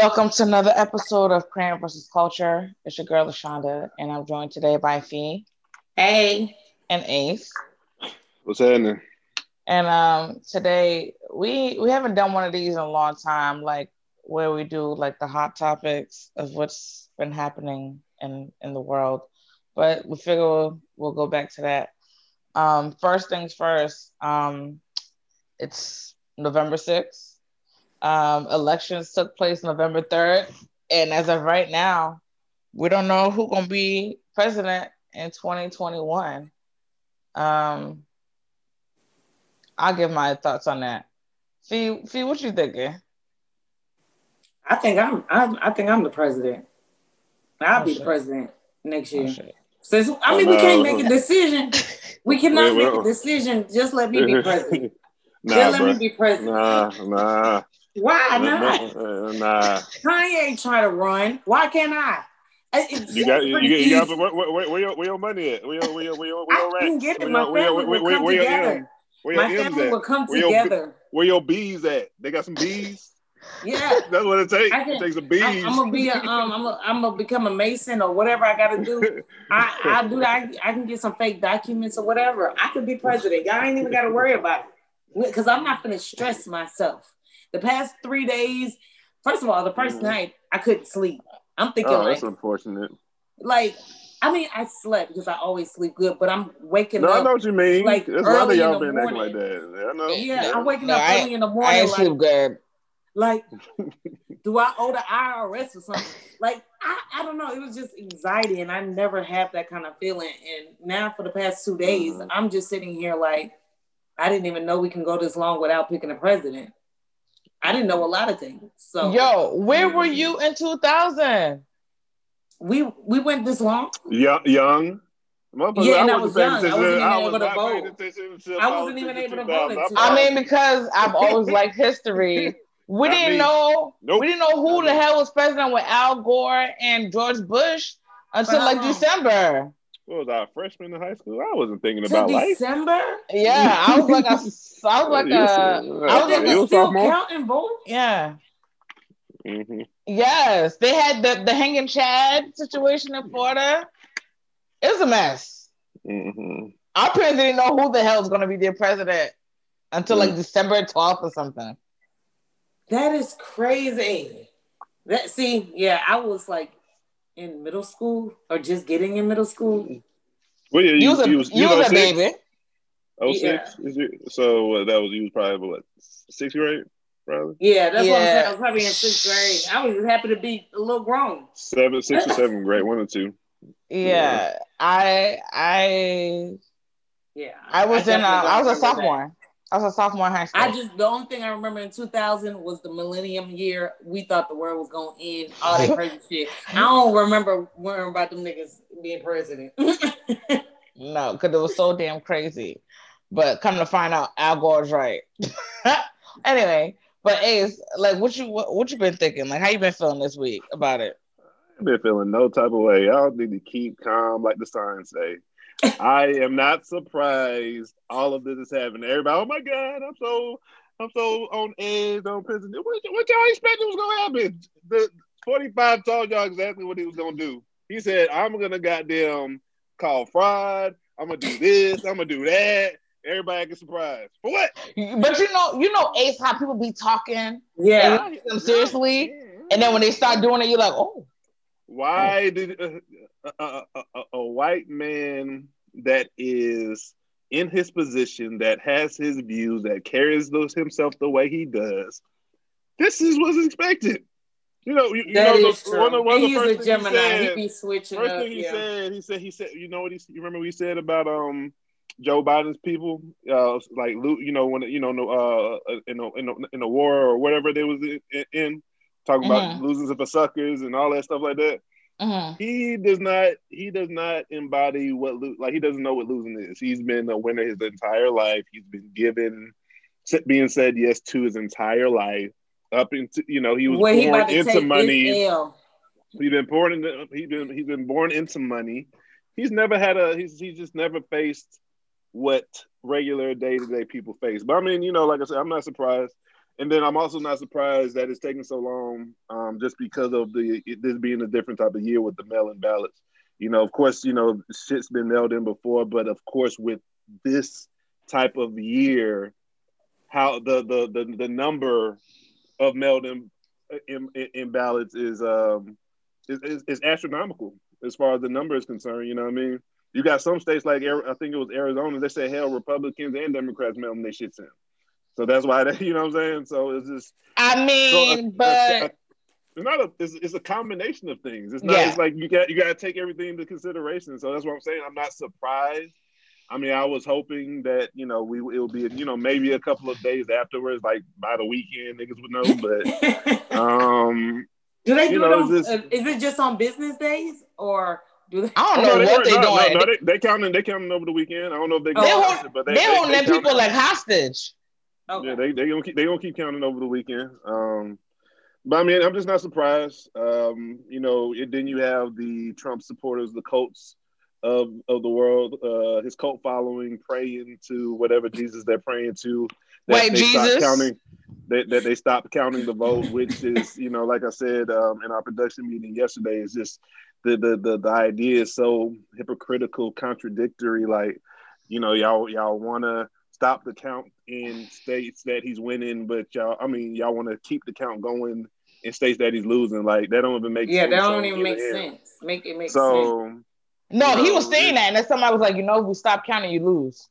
Welcome to another episode of Crayon versus Culture. It's your girl Lashonda, and I'm joined today by Fee Hey, and Ace. What's happening? And um, today we we haven't done one of these in a long time, like where we do like the hot topics of what's been happening in in the world. But we figure we'll, we'll go back to that. Um, first things first. Um, it's November sixth. Um, elections took place November third, and as of right now, we don't know who's gonna be president in 2021. Um, I'll give my thoughts on that. Fee, Fee, what you thinking? I think I'm, I'm I think I'm the president. I'll Oh, be shit. the president next year. Oh. Since I Oh, mean, we can't make a decision. We cannot Wait, make a decision. Just let me be president. nah, Just let bro. me be president. Nah, nah, Why not? nah. Kanye trying to run. Why can't I? You got, you, you, you got, where, where, where, your, where your money at? Where your, where your, where your, where your I can get it. Where My where family where, will come where your together. M? Where your My family at? will come Where your- together. Where your B's at? They got some B's? Yeah. That's what it takes. Can- it takes some B's. I, am gonna be a um. I'm gonna I'm gonna become a mason or whatever I gotta do. I I do. I, I can get some fake documents or whatever. I could be president. Y'all ain't even gotta worry about it because I'm not gonna stress myself. The past three days, first of all, the 1st Mhm. night I couldn't sleep. I'm thinking oh, like that's unfortunate. like I mean I slept because I always sleep good, but I'm waking up. No, I know what you mean. like, There's a lot of early in y'all the been acting morning. like that. I know. Yeah, I'm waking No, up I- early in the I morning. ain't Like, sleep good. like do I owe the IRS or something? Like I, I don't know. It was just anxiety, and I never have that kind of feeling. And now for the past two days, Mhm. I'm just sitting here like I didn't even know we can go this long without picking a president. I didn't know a lot of things. So Yo, where mm-hmm. were you in 2000? we we went this long. Young, young. Motherfucker, Yeah, and I wasn't young. I wasn't even I was able to vote. attention I wasn't even able to vote I mean, because I've always liked history. We Not didn't me. know Nope. we didn't know who Not the me. hell was president with Al Gore and George Bush until For like long? December. What was I, a freshman in high school? I wasn't thinking to about life. December. Yeah, I was like a, I was like You was- uh, I was like you were was still sophomore? counting votes. yeah. Mhm. Yes, they had the the hanging Chad situation in Florida. It was a mess. Mhm. Our parents didn't know who the hell is going to be their president until like Mm. December 12th or something. That is crazy. That see, yeah, I was like in middle school or just getting in middle school. Well, yeah, You was a, you was, you was a baby. 06? Is it- So uh, that was you was probably what sixth grade, probably Yeah, that's what I'm saying. I was probably in sixth grade. I was just happy to be a little grown. Seven, six or seven grade, one or two. Yeah, I I Yeah, I was in. Uh, definitely I was a remember that. sophomore. I was a sophomore in high school. I just the only thing I remember in 2000 was the millennium year. We thought the world was gonna end. All that crazy shit. I don't remember worrying about them niggas being president. no, because it was so damn crazy. But come to find out, Al Gore's right. anyway, but Ace, like, what you what, what you been thinking? Like, how you been feeling this week about it? I've been feeling no type of way. Y'all need to keep calm, like the signs say. I am not surprised all of this is happening. Everybody, oh my god, I'm so, I'm so on edge, on prison. What, what y'all expected was gonna happen? The 45 told y'all exactly what he was gonna do. He said, "I'm gonna goddamn call fraud. I'm gonna do this. I'm gonna do that." Everybody get surprised for what? But you know, you know, Ace, how people be talking and yeah, you take them seriously, and then when they start doing it, you're like, oh, Why did uh, a, a, a, a white man that is in his position, that has his views, that carries those himself the way he does, this is what's expected. You know, you, you know, the, one of, one of the first a Gemini. he said, He be switching First up. thing he yeah. said, he said, he said, you know what he, you remember what he said about um Joe Biden's people, uh, like you know when you know uh in a, in a, in a war or whatever they was in, in talking about Mhm. losing for suckers and all that stuff like that. Mhm. He does not, he does not embody what like he doesn't know what losing is. He's been a winner his entire life. He's been given being said yes to his entire life. Up into you know he was Well, born to into money. He's been born into he's been he's been born into money. He's never had a he's he's just never faced what regular day to day people face. But I mean, you know, like I said, I'm not surprised. And then I'm also not surprised that it's taking so long, um, just because of the it, this being a different type of year with the mail-in ballots. You know, of course, you know shit's been mailed in before, but of course, with this type of year, how the the the, the number of mailed in, in, in ballots is um is, is, astronomical as far as the number is concerned. You know what I mean? You got some states like I think it was Arizona. They say hell, Republicans and Democrats mailing their shits in. So that's why they, you know what I'm saying. So it's just I so mean, a- but a- a- it's not a it's, it's a combination of things. It's not. Yeah. It's like you got you got to take everything into consideration. So that's what I'm saying. I'm not surprised. I mean, I was hoping that you know we it would be you know maybe a couple of days afterwards, like by the weekend, niggas would know. But um, do they you do it know, on? is this- uh, is it just on business days or do they? I don't oh, know no, what were- they no, doing. no, no, they, they counting they counting over the weekend. I don't know if they They They counting hold- it, but they, they they, holding they them people like hostage. Okay. Yeah, they they gonna keep they gonna keep counting over the weekend. Um, but I mean, I'm just not surprised. Um, you know, it, then you have the Trump supporters, the cults of of the world, uh, his cult following praying to whatever Jesus they're praying to. That White they stop Jesus? counting. That, that they stop counting the vote, which is you know, like I said um, in our production meeting yesterday, is just the the the, the idea is so hypocritical, contradictory. Like, you know, y'all y'all want to stop the count in states that he's winning, but y'all, I mean, y'all want to keep the count going in states that he's losing. Like that don't even make Yeah, sense. that don't even make sense. Make it make sense. So No, You he was saying that, and then somebody was like, you know, if we stop counting, you lose.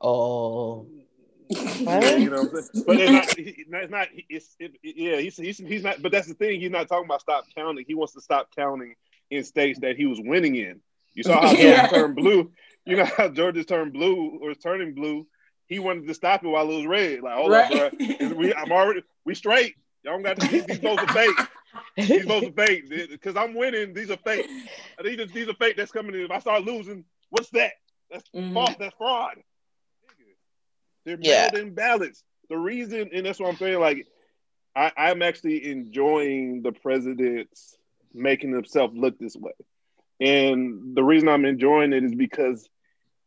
Oh, yeah, you know, what I'm saying? but it's not. It's not. It's it, yeah. He's, he's he's not. But that's the thing. He's not talking about stop counting. He wants to stop counting in states that he was winning in. You saw how Yeah. Georgia turned blue. You know how Georgia turned blue or is turning blue. He wanted to stop it while it was red. Like, hold right. up, bro. We, I'm already. We straight. Y'all don't got to, these, these votes are fake. These votes are fake because I'm winning. These are fake. These are, these are fake. That's coming in. If I start losing, what's that? That's Mhm. false. That's fraud. They're Yeah. mailed in ballots. The reason, and that's what I'm saying. Like, I, I'm actually enjoying the president's making himself look this way, and the reason I'm enjoying it is because,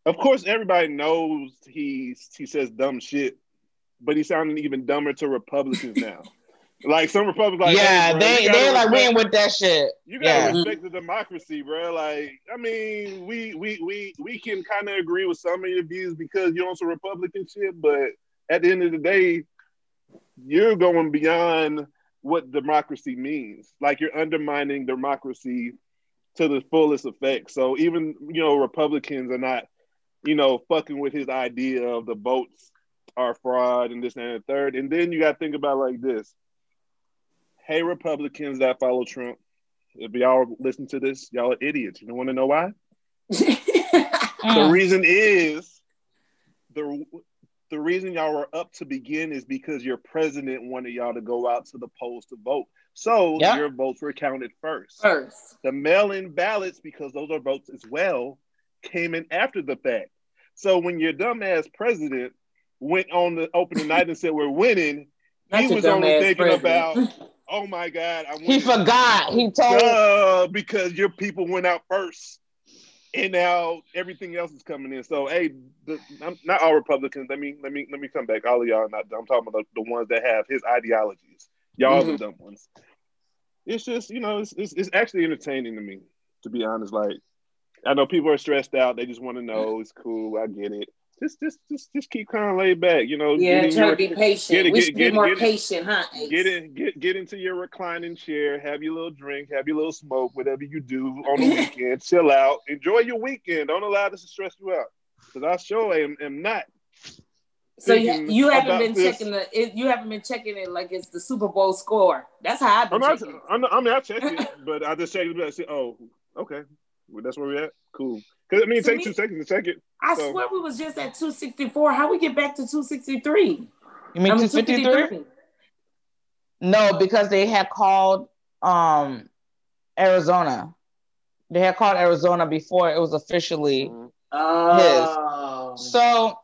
of course, everybody knows he he says dumb shit, but he's sounding even dumber to Republicans now. Like some Republicans, like yeah, hey, bro, they you gotta they like we ain't with that shit. you gotta Yeah. respect the democracy, bro. Like, I mean, we we we we can kind of agree with some of your views because you're on some Republican shit, but at the end of the day, you're going beyond what democracy means. Like, you're undermining democracy to the fullest effect. So even you know, Republicans are not, you know, fucking with his idea of the votes are fraud and this and the third. And then you got to think about it like this. Hey, Republicans that follow Trump, if y'all listen to this, y'all are idiots. You don't want to know why? The Mm. reason is the the reason y'all were up to begin is because your president wanted y'all to go out to the polls to vote. So Yeah. your votes were counted first. First. The mail-in ballots, because those are votes as well, came in after the fact. So when your dumbass president went on the opening night and said we're winning, he was only thinking president. about, oh my God, I'm He forgot. He told. Duh, because your people went out first, and now everything else is coming in. So, hey, the, I'm, not all Republicans. Let me let me let me come back. All of y'all, not I'm talking about the, the ones that have his ideologies. Y'all are the mm-hmm. dumb ones. It's just you know, it's, it's it's actually entertaining to me, to be honest. Like, I know people are stressed out. They just want to know. It's cool. I get it. Just just just just keep kind of laid back. You know, Yeah, try to be patient. get it, we get- should get- be more get patient, huh? Get in, get get into your reclining chair, have your little drink, have your little smoke, whatever you do on the weekend. Chill out, enjoy your weekend. Don't allow this to stress you out, because I sure am, am not. So you, you haven't been this. checking the it, you haven't been checking it like it's the Super Bowl score. That's how I've I'm been not, checking. it. I'm I mean, I checked it, but I just checked it. said, oh, okay. Well, that's where we're at. Cool. Because I mean, it To takes me- two seconds to check it. I So- swear we was just at 264. How we get back to 263? You mean I mean, 253? No, because they had called um Arizona. They had called Arizona before it was officially. Mhm. Oh. So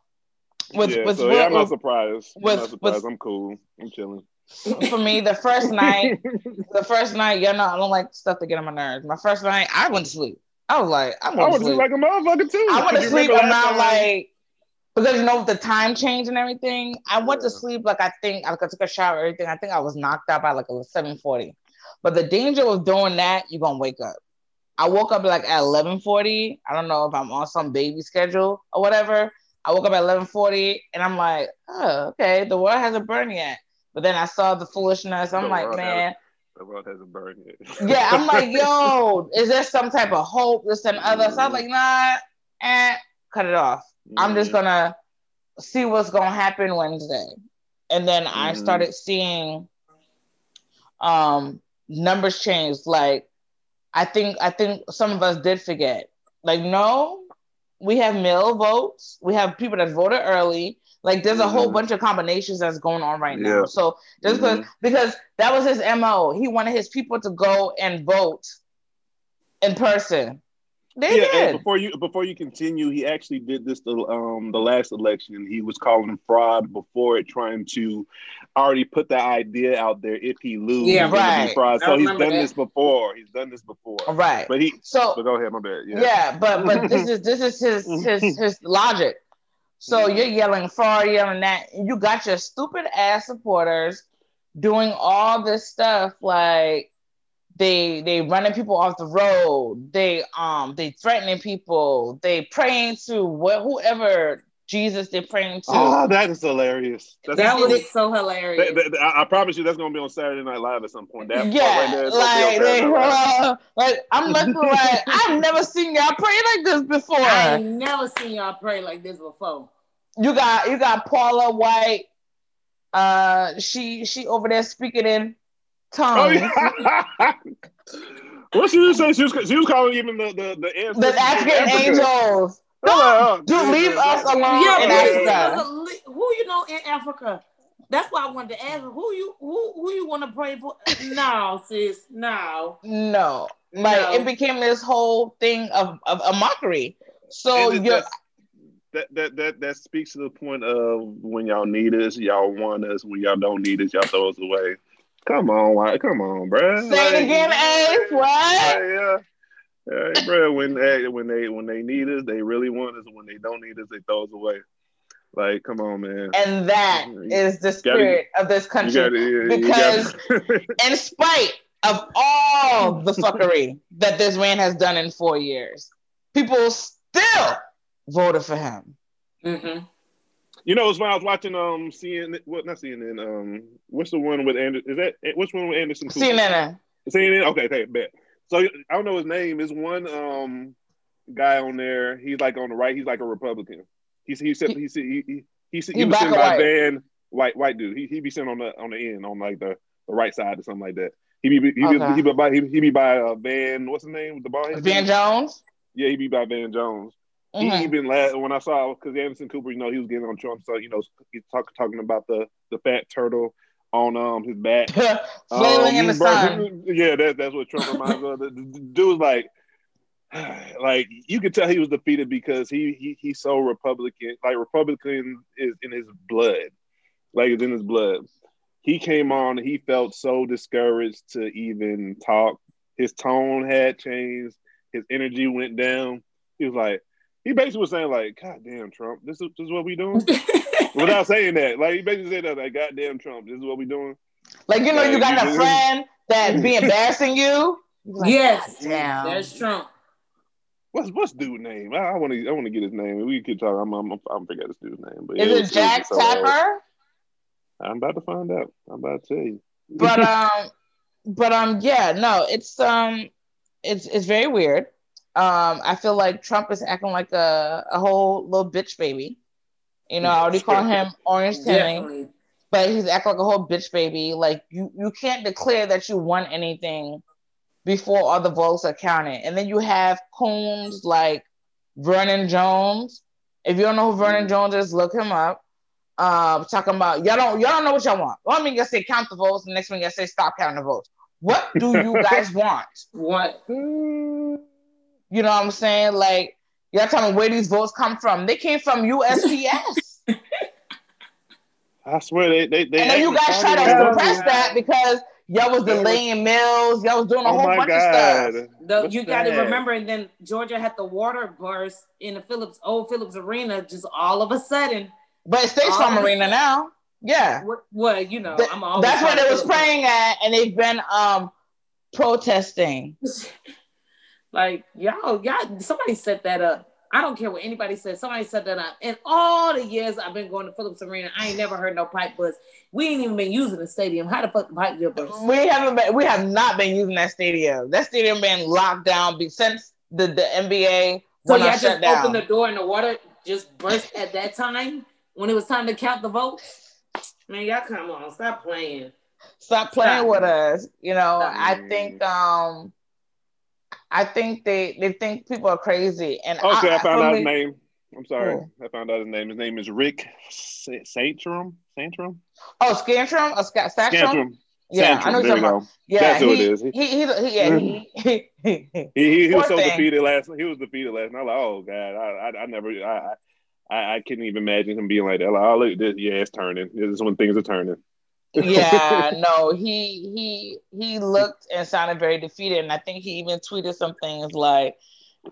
with yeah, with, so yeah, I'm not with- I'm with- not surprised. with- I'm cool. I'm chilling. for me, the first night, the first night, you know, I don't like stuff to get on my nerves. My first night, I went to sleep. I was like, I'm I to was just sleep. like a motherfucker too. I went to sleep around like because you know with the time change and everything. I went to sleep like I think I took a shower, everything. I think I was knocked out by like a seven forty. But the danger of doing that, you're gonna wake up. I woke up like at eleven forty. I don't know if I'm on some baby schedule or whatever. I woke up at eleven forty and I'm like, oh, okay, the world hasn't burned yet. But then I saw the foolishness. I'm The like, man, The world hasn't burned yet. yeah, I'm like, yo, is there some type of hope, this and other? So I'm like, nah, eh, cut it off. I'm just Mhm. gonna see what's gonna happen Wednesday. And then I Mhm. started seeing um numbers change. Like I think I think some of us did forget. Like, no, we have mail votes, we have people that voted early. Like there's a whole Mhm. bunch of combinations that's going on right Yeah. now. So just because Mhm. because that was his MO. He wanted his people to go and vote in person. They yeah, and did. before you before you continue, he actually did this the um the last election. He was calling fraud before it, trying to already put the idea out there. If he loses, Yeah, it's be right. fraud. So he's done that. this before. He's done this before. Right. But he. So But go ahead, my bad. Yeah. yeah, but but this is this is his his his logic. So you're yelling fraud, yelling that, you got your stupid ass supporters doing all this stuff like they they running people off the road, they um they threatening people, they praying to wh- whoever Jesus they're praying to. Oh, that is hilarious. That's That was that- so hilarious. that- that- I, I promise you, that's gonna be on Saturday Night Live at some point. That part yeah, right there is gonna be on like they, Saturday Night Live. uh, like I'm looking like I've never seen y'all pray like this before. I ain't never seen y'all pray like this before. you got you got Paula White. Uh, she she over there speaking in Oh tongues. yeah. what she was saying? She was she was calling even the the the, The of African angels. I'm like, Dude, yeah, leave us alone yeah, in but yeah. it Africa. a who you know in Africa? That's why I wanted to ask who you who who you want to pray for. No, sis, no. No, like No. it became this whole thing of, of a mockery. So you're that that that that speaks to the point of when y'all need us, y'all want us. When y'all don't need us, y'all throw us away. Come on, why? Come on, bruh. say it again, Ace. What? Yeah, yeah. Hey, bro, when they when they when they need us, they really want us. When they don't need us, they throw us away. Like, come on, man. And that is the spirit of this country. got it. because- in spite of all the fuckery that this man has done in four years, people still voted for him. hmm You know, it's when I was watching um CNN, what not CNN, um, what's the one with Anderson? Is that which one with Anderson? Cooper? CNN. CNN. Okay, okay, bet. So I don't know his name. Is one um guy on there? He's like on the right. He's like a Republican. He's he said he said he he he, he, He was sitting by? Van white white dude. He he be sitting on the on the end on like the, the right side or something like that. He be he be, Okay. he be by he, he be by uh, Van. What's his name? The ball. Van? Jones. Yeah, he be by Van Jones. He Mhm. even last when I saw because Anderson Cooper, you know, he was getting on Trump, so you know, he's talk, talking about the the fat turtle on um his back. Flailing in the Um, bro, sun. Yeah, that, that's what Trump reminds me of. The, the, the dude was like, like you could tell he was defeated because he, he he's so Republican. Like Republican is in his blood, like it's in his blood. He came on, he felt so discouraged to even talk. His tone had changed. His energy went down. He was like, he basically was saying like, "God damn, Trump, this is, this is what we doing." Without saying that, like he basically said that, like, goddamn Trump, this is what we doing." Like you know, you got a friend that be embarrassing you. You're like, yes, "God damn. that's Trump. What's what's dude name? I, I want to I want to get his name. We could talk. I'm I'm I'm forget this dude's name. But Is was- it was Jack so hard. Tapper? I'm about to find out. I'm about to tell you. But um, but um, yeah, no, it's um, it's it's very weird. Um, I feel like Trump is acting like a a whole little bitch baby, You know, I already call him Orange Timmy, but he's act like a whole bitch baby. Like you, you can't declare that you won anything before all the votes are counted. And then you have coons like Vernon Jones. If you don't know who Vernon Jones is, look him up. Uh, talking about y'all don't y'all don't know what y'all want. One minute you say count the votes, the next minute you say stop counting the votes. What do you guys want? What? You know what I'm saying? Like y'all tell me where these votes come from. They came from USPS. I swear they they, they and then you guys try to actually- suppress that because y'all was delaying mills, y'all was doing a Oh whole my bunch of stuff. The, What's you got to remember, and then Georgia had the water burst in the Phillips old Phillips Arena. Just all of a sudden, But it's State All Farm Arena now. Yeah. what? What you know? Th- I'm always That's where they was praying at, and they've been um protesting. like y'all, y'all. Somebody set that up. I don't care what anybody says. Somebody set that up. In all the years I've been going to Phillips Arena, I ain't never heard no pipe buzz. We ain't even been using the stadium. How the fuck the pipe get burst? We haven't been, we have not been using that stadium. That stadium been locked down since the, the NBA So y'all just down. opened the door and the water just burst at that time when it was time to count the votes. Man, y'all come on, stop playing. Stop playing Stop. with us. You know, Stop. I think um I think they they think people are crazy. And oh, Okay, I, found for out his name. I'm sorry, Who? I found out his name. His name is Rick Sa- Santorum. Santorum. Oh, Scantrum or Sca- Statrum? Scantrum. Yeah, I know Santorum. what There you're we talking go. Yeah, That's who it he, is. He, he, he, yeah, he, he, he, He, he, he was so thing. defeated last. He was defeated last. night. I'm like, oh god, I, I, I never, I, I, I couldn't even imagine him being like that. Like, oh look, this, yeah, it's turning. This is when things are turning. Yeah, no, he he he looked and sounded very defeated, and I think he even tweeted some things like,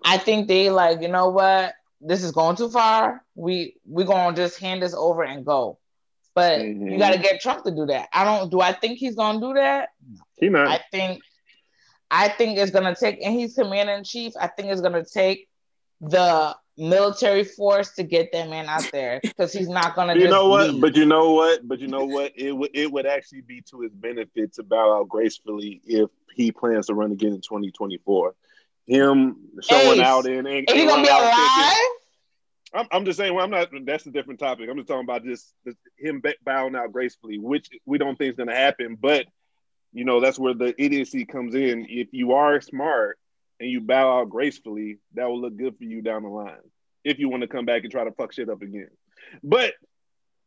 "I think they like, you know what, this is going too far. We we gonna just hand this over and go." But you Mhm. got to get Trump to do that. I don't. Do I think he's gonna do that? He not. I think, I think it's gonna take, and he's commander in chief. I think it's gonna take the military force to get that man out there because he's not gonna. you know what? leave. But you know what? But you know what? It would it would actually be to his benefit to bow out gracefully if he plans to run again in 2024. Him showing Ace, out and, and he gonna be alive? I'm, I'm just saying. Well, I'm not. That's a different topic. I'm just talking about just, him bowing out gracefully, which we don't think is going to happen. But you know, that's where the idiocy comes in. If you are smart and you bow out gracefully, that will look good for you down the line. If you want to come back and try to fuck shit up again, but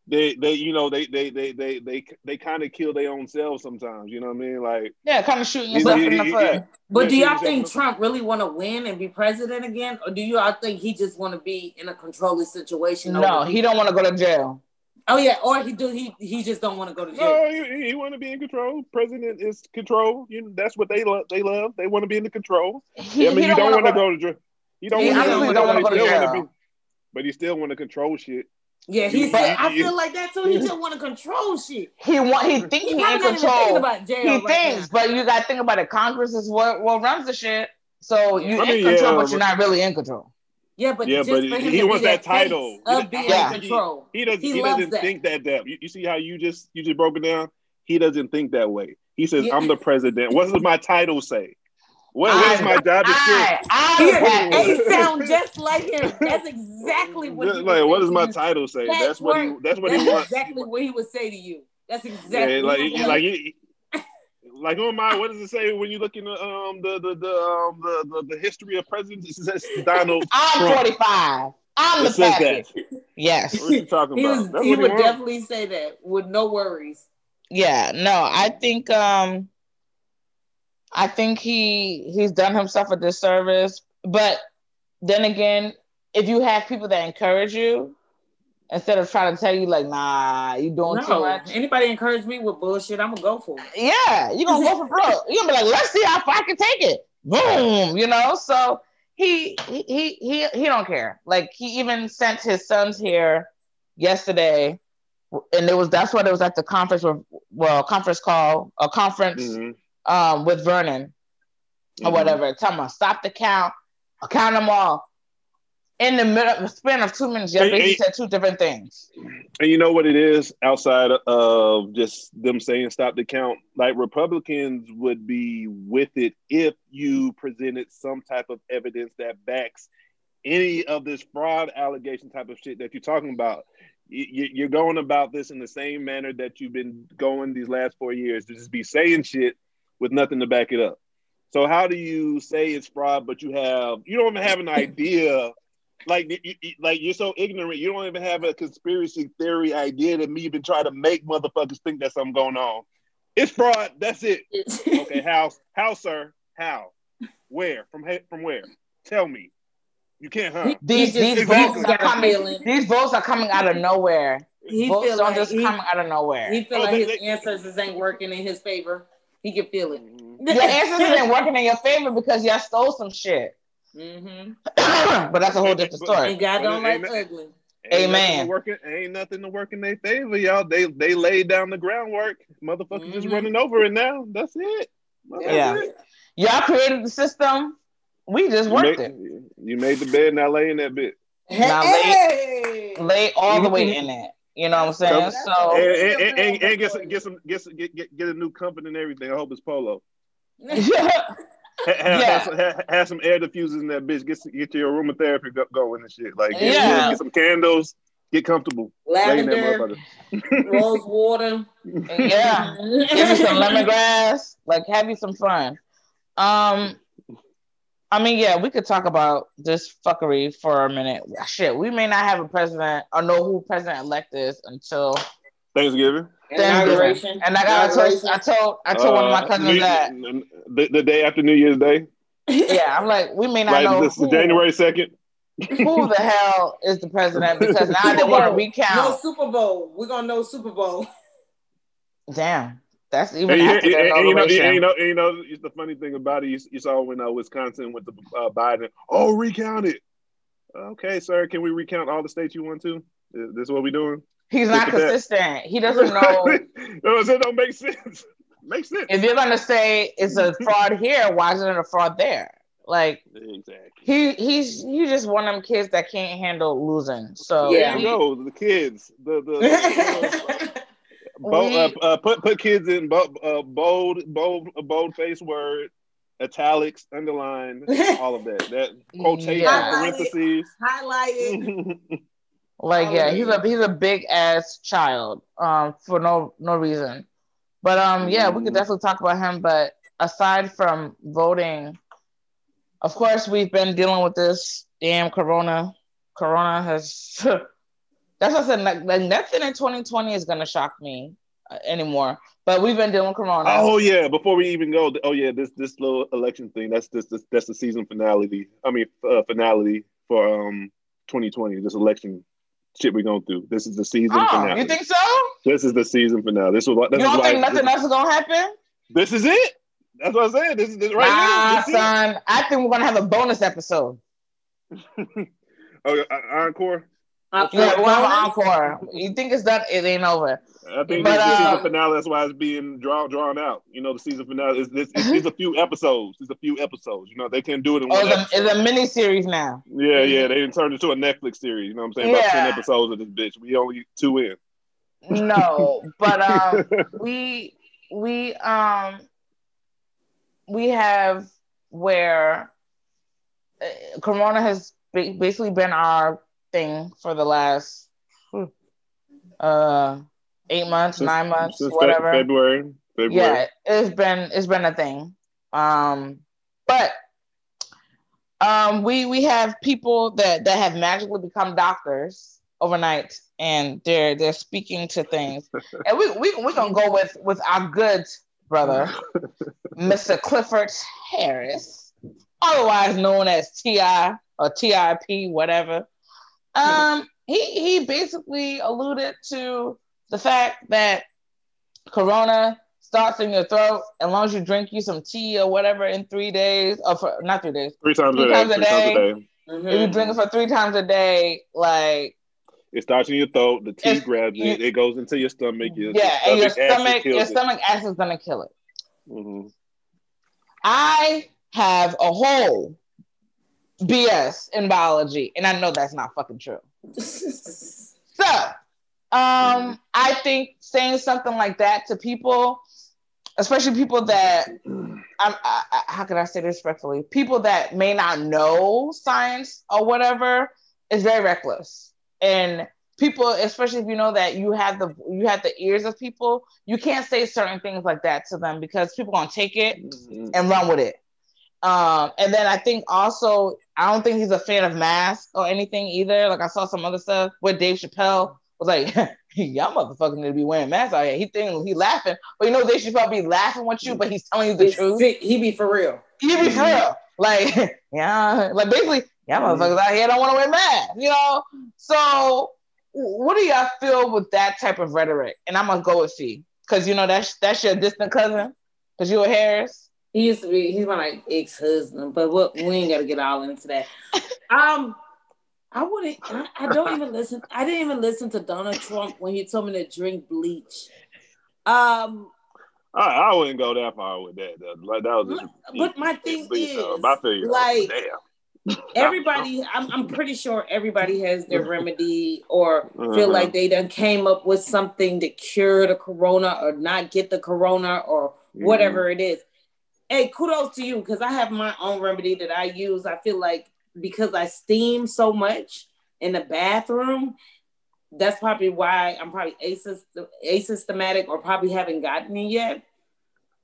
they, they, you know, they, they, they, they, they, they kind of kill their own selves sometimes. You know what I mean? Like, Yeah, kind of shooting yourself in the he- foot. But do y'all think. Trump really want to win and be president again, or do you all think he just want to be in a controlling situation? No, he don't want to go to jail. Oh yeah, or he do he he just don't want to go to jail. no, he, he want to be in control. President is control. You know, that's what they love. They love. They want to be in the control. He, I mean, he you don't wanna want to go to jail. You don't He want to go. don't wanna go to still wanna jail. But he still want to control shit. Yeah, he But- said. I feel like that too. He just want to control shit. he want he think He he, in not even thinking control. about jail He right thinks, now. but you got to think about it. Congress is what what runs the shit. So you I in control, yeah, but you're not really in control. Yeah, but Yeah, just but for him he to wants that that title. of being Yeah. in control. He doesn't. He He, doesn't that. think that depth. You, you see how you just you just broke it down. He doesn't think that way. He says, Yeah. "I'm the president." What does my title say? What, what is my job description? I, He, I, he sound just like him. That's exactly what he Just would like, say what does to my you. title say? That's That's what he. That's what That's he wants. exactly what he would say to you. That's exactly Yeah, like, he would like, he- like, oh my, what does it say when you look in the um the the the um the the, the history of presidents? It says Donald. I'm Trump. 45. I'm It the says that. Yes. What you talking he about? was, he would wants. definitely say that with no worries. Yeah. No, I think um I think he he's done himself a disservice. But then again, if you have people that encourage you instead of trying to tell you like, nah, you doing too No, much. anybody encourage me with bullshit, I'm gonna go for it. Yeah, you're gonna go for broke. You're gonna be like, let's see how far I can take it. Boom, you know. So he he he he, he don't care. Like he even sent his sons here yesterday, and it was that's what it was at the conference with well conference call a conference Mhm, um with Vernon or mhm. whatever. Tell him stop the count, I'll count them all. In the middle, the span of two minutes, yeah, Hey, basically said two different things. And you know what it is outside of just them saying stop the count? Like Republicans would be with it if you presented some type of evidence that backs any of this fraud allegation type of shit that you're talking about. you're going about this in the same manner that you've been going these last four years to just be saying shit with nothing to back it up. So how do you say it's fraud, but you have you don't even have an idea? Like, you, you- like you're so ignorant, you don't even have a conspiracy theory idea that me even try to make motherfuckers think that something going on. It's fraud. That's it. Okay, how? How, sir? How? Where? From from where? Tell me. You can't, huh? These these just- votes are coming. These votes are coming out of nowhere. He votes feel don't like just he, come out of nowhere. he feel Oh, like they- his they- ancestors ain't working in his favor. He can feel it. Mm-hmm. Your ancestors ain't working in your favor because y'all stole some shit. Hmm but that's a whole different story. And God don't like ain't- ugly. Ain't Amen. nothing to working, ain't nothing to work in their favor, y'all. They they laid down the groundwork. Motherfuckers just Mhm. running over it now. That's it. That's Yeah. it. Y'all created the system. We just You worked made, it. you made the bed, now lay in that bit. Now Hey! Lay all the way in it. You know what I'm saying? That's- So And, and, yeah, and, and, and get, some, get some get some get, get get a new comfort and everything. I hope it's polo. yeah. Ha- Have, Yeah. have, some, have, have some air diffusers in that bitch. Get some, get your aromatherapy go- going and shit. Like get, Yeah. get some candles. Get comfortable. Lay in that Lavender, rose water. yeah. Give me some lemongrass. Like have you some fun. Um I mean, yeah, we could talk about this fuckery for a minute. Shit, we may not have a president or know who president elect is until Thanksgiving. Inauguration. And I got I told Inauguration. I told I told one of my Uh, cousins New- that the, the day after New Year's Day, yeah, I'm like, we may not right? know This is who, January second. who the hell is the president because now they Super want to Bowl. No recount. Super Bowl. We're gonna know Super Bowl. Damn, that's even you- after and- the and you know, and you know, and you know, it's the funny thing about it. You, you saw when uh, Wisconsin went to uh, Biden. Oh, recount it. Okay, sir. Can we recount all the states you want to? This is this what we doing? He's not Look at that. consistent. He doesn't know no, that don't make sense. Makes sense. if you're gonna say it's a fraud here. Why isn't it a fraud there? Like Exactly. he he's he just one of them kids that can't handle losing. So Yeah. There we- you go. The kids. The the. the Bo- We- uh, uh, put put kids in bo- uh, bold bold bold face word, italics, underline, all of that. That quotation, Yeah. parentheses. Highlighted. Like yeah, he's a he's a big ass child um for no no reason. But um yeah, we could Mhm. definitely talk about him. But aside from voting, of course we've been dealing with this damn corona. Corona has that's what I said. Like, like nothing in 2020 is gonna shock me uh, anymore. But we've been dealing with corona. Oh yeah, before we even go, oh yeah, this this little election thing. That's this, this that's the season finality. I mean uh, finale for um 2020. This election shit we're going through. This is the season Oh, finale. you think so? this is the season finale. This was what. This you is don't think nothing else is gonna happen? this is it. That's what I'm saying. This is this right nah, here. This is it. son. I think we're gonna have a bonus episode. Oh, uh, encore. Uh, Yeah, we'll have encore. You think it's done? It ain't over. I think But, this the uh, season finale. That's why it's being drawn drawn out. You know, the season finale is this. It's, it's a few episodes. It's a few episodes. You know, they can't do it in Oh, one. it's a, episode. it's a mini series now. Yeah, yeah. They didn't turn it into a Netflix series. You know what I'm saying? About ten episodes of this bitch. We only two in. No, but um, we we um we have where uh, Corona has basically been our thing for the last hmm, uh eight months, Since- nine months, whatever. February. February. yeah it's been it's been a thing um but um we we have people that that have magically become doctors overnight and they're they're speaking to things and we we we're gonna go with with our good brother mr clifford harris otherwise known as T.I. or tip whatever um he he basically alluded to the fact that corona starts in your throat as long as you drink you some tea or whatever in three days or for not three days Three times Three a day. times a Three times a day. day. Mhm. if you drink it for three times a day like It starts in your throat. The tea grabs it. It goes into your stomach. Your, yeah and your stomach your stomach acid is gonna kill it Mhm. i have a whole bs in biology and i know that's not fucking true So, um, I think saying something like that to people, especially people that, I'm, I, I, how can I say this respectfully? People that may not know science or whatever, is very reckless. And people, especially if you know that you have the you have the ears of people, you can't say certain things like that to them because people gonna take it and run with it. Um, and then I think also I don't think he's a fan of masks or anything either. Like I saw some other stuff where Dave Chappelle was like, "Y'all motherfuckers need to be wearing masks out here." He thinking he laughing, but you know Dave Chappelle be laughing with you, but he's telling you the It's truth. he be for real. He be for real. Like, yeah, like basically, y'all motherfuckers out here don't want to wear masks, you know? So what do y'all feel with that type of rhetoric? And I'm gonna go with C Cause you know that's that's your distant cousin, cause you a Harris. He used to be. He's my like ex husband, but what we ain't got to get all into that. Um, I wouldn't. I, I don't even listen. I didn't even listen to Donald Trump when he told me to drink bleach. Um, I, I wouldn't go that far with that. though. Like that was just. but my thing is, I feel you. like, damn. everybody. I'm, I'm pretty sure everybody has their remedy or feel Uh-huh. like they done came up with something to cure the corona or not get the corona or whatever it is. Hey, kudos to you because I have my own remedy that I use. I feel like because I steam so much in the bathroom, that's probably why I'm probably asyst- asymptomatic or probably haven't gotten it yet.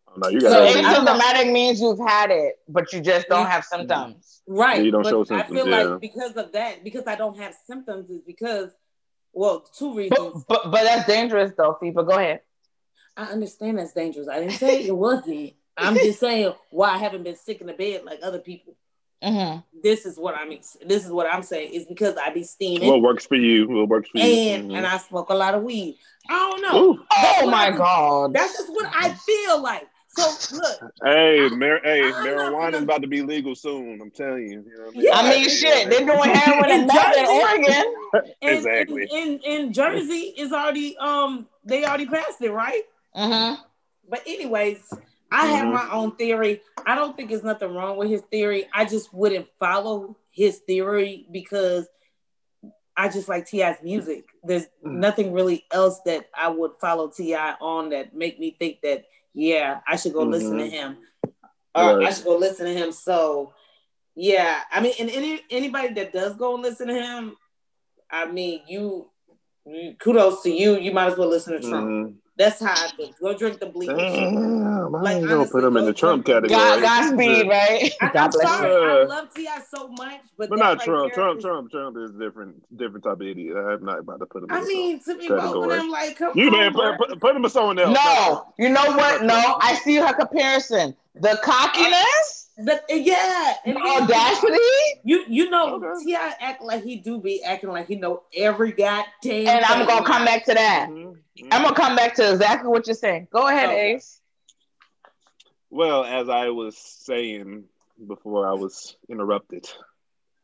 Oh, no, you So, got I- Asymptomatic means you've had it, but you just don't have symptoms. Right. Yeah, you don't but show I feel yeah. like because of that, because I don't have symptoms, is because, well, two reasons. But, but but that's dangerous though, Fee. But go ahead. I understand that's dangerous. I didn't say it wasn't. I'm just saying why I haven't been sick in the bed like other people. Mm-hmm. This is what I'm. This is what I'm saying is because I be steaming what works for you. What works for you. and Mhm. and I smoke a lot of weed. I don't know. Ooh. That's Oh my I god. That's just what I feel like. So look, Hey, mar- hey, I'm marijuana is about to be legal soon. I'm telling you. you know I mean? Yeah. I mean, shit, they're doing heroin In and meth in Jersey- Oregon. Exactly. in, in in Jersey is already um they already passed it right. Mm-hmm. But anyways, I have Mhm. my own theory. I don't think there's nothing wrong with his theory. I just wouldn't follow his theory because I just like T.I.'s music. There's Mm. nothing really else that I would follow T.I. on that make me think that yeah, I should go listen to Mhm. him. Or I should go listen to him. So yeah, I mean, and any anybody that does go and listen to him, I mean, you, you kudos to you. You might as well listen to Trump. That's how I think. Go drink the bleach. Damn, I Like, ain't gonna put honestly, him in the Trump Trump- category. God, Godspeed, right? I, God I'm bless sorry, you. I love T.I. so much, but, But not right Trump. Trump. is- Trump. Trump is different. Different type of idiot. I'm not about to put him. in I the mean, to me, Trump both of them, like, come You on, man, bro. put, put, put him in someone else. No, you know what? No, I see her comparison. The cockiness, But, yeah, and the then- audacity, You you know, Okay. T.I. act like he do be acting like he know every goddamn. and I'm gonna come back to that. Mhm. I'm gonna come back to exactly what you're saying. Go ahead, Okay. Ace. Well, as I was saying before, I was interrupted,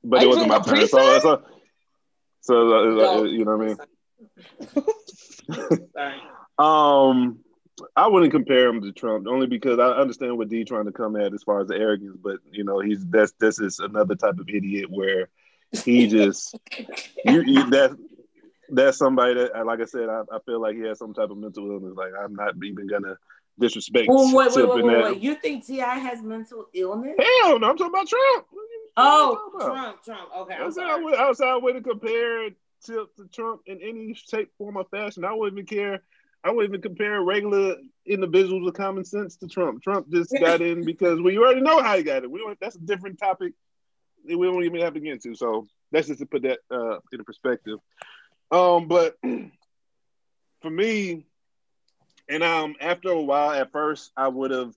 but Are it wasn't my doing turn. So, so, so No. you know what I mean. Um, I wouldn't compare him to Trump only because I understand what D trying to come at as far as the arrogance, but you know he's that's this is another type of idiot where he just you, you that that's somebody that like I said I, I feel like he has some type of mental illness. Like I'm not even gonna disrespect. Well, wait, wait, wait, wait, wait. You think T.I. has mental illness? Hell no, I'm talking about Trump. Oh, about? Trump, Trump. Okay, I'm That's sorry. how way, how way to compare Tip to Trump in any shape, form, or fashion. I wouldn't even care. I wouldn't even compare regular individuals with common sense to Trump. Trump just got in because we already know how he got it. We don't. That's a different topic. that We don't even have to get into. So that's just to put that uh, in perspective. Um, but for me, and um, after a while, at first, I would have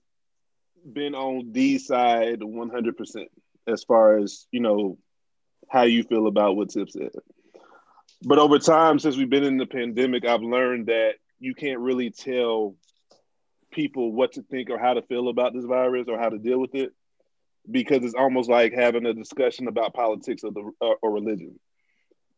been on D side 100 percent as far as you know how you feel about what Tip said. But over time, since we've been in the pandemic, I've learned that you can't really tell people what to think or how to feel about this virus or how to deal with it because it's almost like having a discussion about politics or, the, or, religion.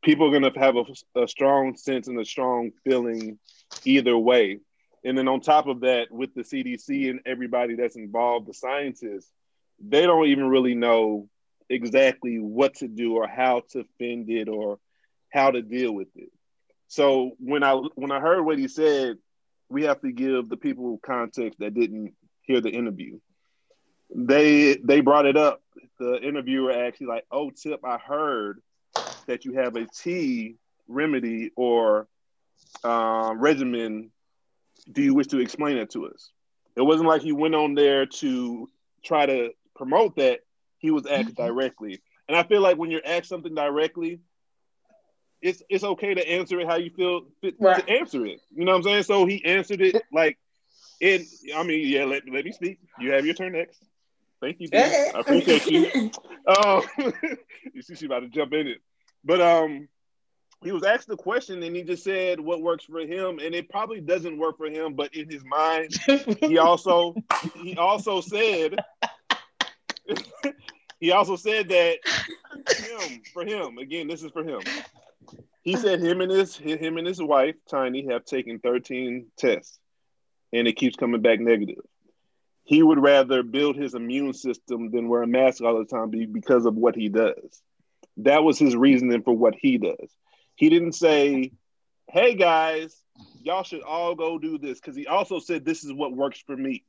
People are going to have a, a strong sense and a strong feeling either way. And then on top of that, with the CDC and everybody that's involved, the scientists, they don't even really know exactly what to do or how to fend it or how to deal with it. So when I when I heard what he said, we have to give the people context that didn't hear the interview. They they brought it up. The interviewer actually like, "Oh, Tip, I heard that you have a tea remedy or uh, regimen do you wish to explain it to us? It wasn't like he went on there to try to promote that. He was asked mm-hmm. directly. And I feel like when you're asked something directly, it's it's okay to answer it how you feel fit right. to answer it. You know what I'm saying? So he answered it like it. I mean, yeah. Let, let me speak. You have your turn next. Thank you. I appreciate you. Um, you see, she about to jump in it, but um, he was asked the question and he just said what works for him, and it probably doesn't work for him, but in his mind, he also he also said he also said that him for him again. This is for him. He said him and his him and his wife Tiny have taken 13 tests, and it keeps coming back negative. He would rather build his immune system than wear a mask all the time because of what he does. That was his reasoning for what he does. He didn't say, "Hey guys, y'all should all go do this," because he also said, "This is what works for me."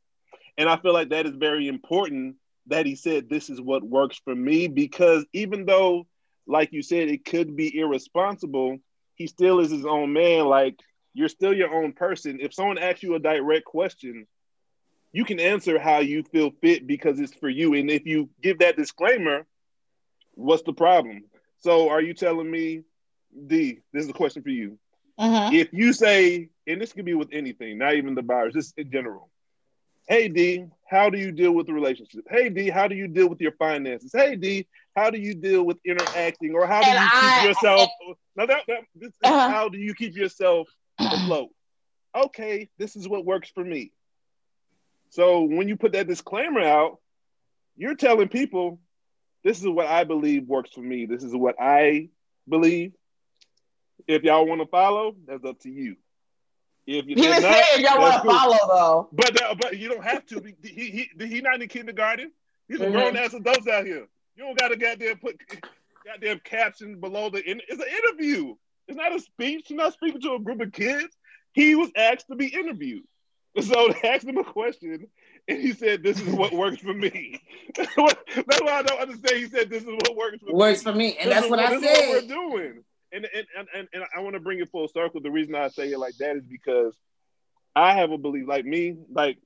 And I feel like that is very important that he said, "This is what works for me," because even though like you said, it could be irresponsible. He still is his own man. Like you're still your own person. If someone asks you a direct question, you can answer how you feel fit because it's for you. And if you give that disclaimer, what's the problem? So are you telling me, D, this is a question for you. Uh-huh. If you say, and this could be with anything, not even the virus, just in general. Hey D, how do you deal with the relationship? Hey D, how do you deal with your finances? Hey D, how do you deal with interacting or how do and you I, keep yourself now that, that this is uh-huh. how do you keep yourself afloat okay this is what works for me so when you put that disclaimer out you're telling people this is what i believe works for me this is what i believe if y'all want to follow that's up to you if you he was not, saying y'all want to cool. follow though but uh, but you don't have to he, he, he not in kindergarten he's a mm-hmm. grown ass adult out here you don't gotta goddamn put goddamn caption below the. It's an interview. It's not a speech. You're not speaking to a group of kids. He was asked to be interviewed. So they asked him a question, and he said, "This is what works for me." that's why I don't understand. He said, "This is what works for works me. for me," and this that's what, what I said. What we're doing, and and, and and and I want to bring it full circle. The reason I say it like that is because I have a belief, like me, like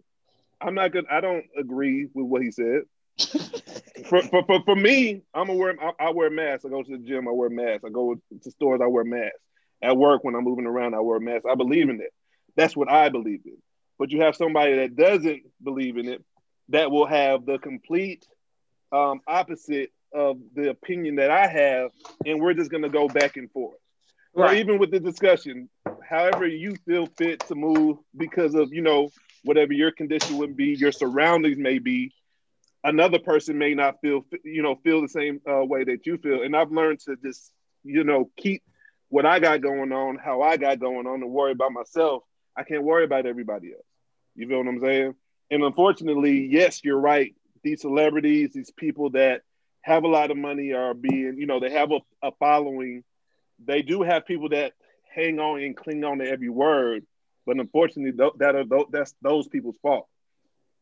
I'm not good. I don't agree with what he said for, for, for, for me, I'm aware. I, I wear masks. I go to the gym. I wear masks. I go to stores. I wear masks. At work, when I'm moving around, I wear masks. I believe in it. That's what I believe in. But you have somebody that doesn't believe in it, that will have the complete um, opposite of the opinion that I have, and we're just going to go back and forth. Right. Or even with the discussion, however you feel fit to move because of you know whatever your condition would be, your surroundings may be another person may not feel you know feel the same uh, way that you feel. And i've learned to just you know keep what i got going on how i got going on and worry about myself. I can't worry about everybody else. You feel what i'm saying? And unfortunately yes you're right. These celebrities these people that have a lot of money or being you know they have a, a following they do have people that hang on and cling on to every word but unfortunately that are that's those people's fault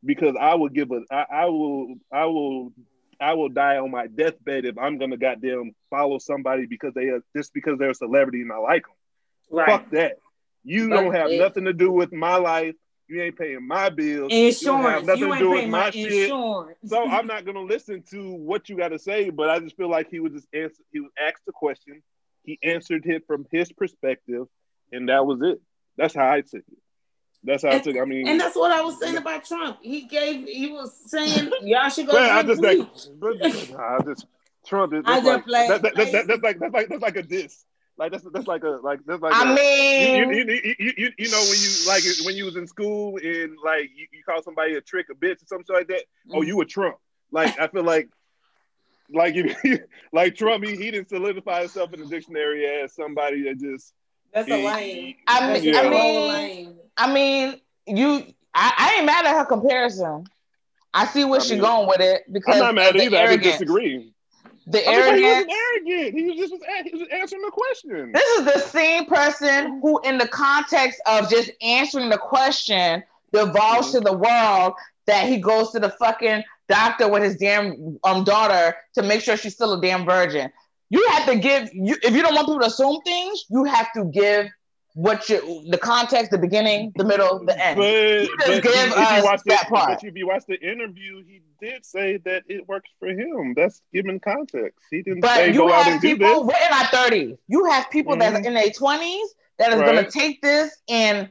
because I will give a I, I will I will I will die on my deathbed if I'm gonna goddamn follow somebody because they are just because they're a celebrity and I like them. Right. Fuck that. You don't have it, nothing to do with my life. You ain't paying my bills. Insurance. You, don't have nothing to do with my, my shit. So I'm not gonna listen to what you got to say. But I just feel like he was just answer. He was asked the question. He answered it from his perspective, and that was it. That's how I took it. That's how and, I took. It. I mean, and that's what I was saying about Trump. He gave. He was saying y'all should go. I just like, I just Trump. Is, I just like, play. That, that, that, that's like that's like that's like a diss. Like that's that's like a like that's like. I a, mean, you, you, you, you, you know when you like when you was in school and like you, you call somebody a trick, a bitch, or something like that. Oh, mm-hmm. Oh, you a Trump. Like I feel like like if, like Trump, he, he didn't solidify himself in the dictionary as somebody that just that's a lame. I mean, yeah. I mean, I mean, you. I, I, ain't mad at her comparison. I see where she's going with it because I'm not mad either. I disagree. The arrogance. He arrogant. He was just was, he was answering the question. This is the same person who, in the context of just answering the question, devolves mm-hmm. to the world that he goes to the fucking doctor with his damn um daughter to make sure she's still a damn virgin. you have to give you if you don't want people to assume things, you have to give what you the context, the beginning, the middle, the end. But, but give if you us watch the, that part. but if you watch the interview, he did say that it works for him. That's giving context. He didn't say you go out have and do people this. we're in our thirties. You have people that's Mhm. in their twenties that is gonna take this and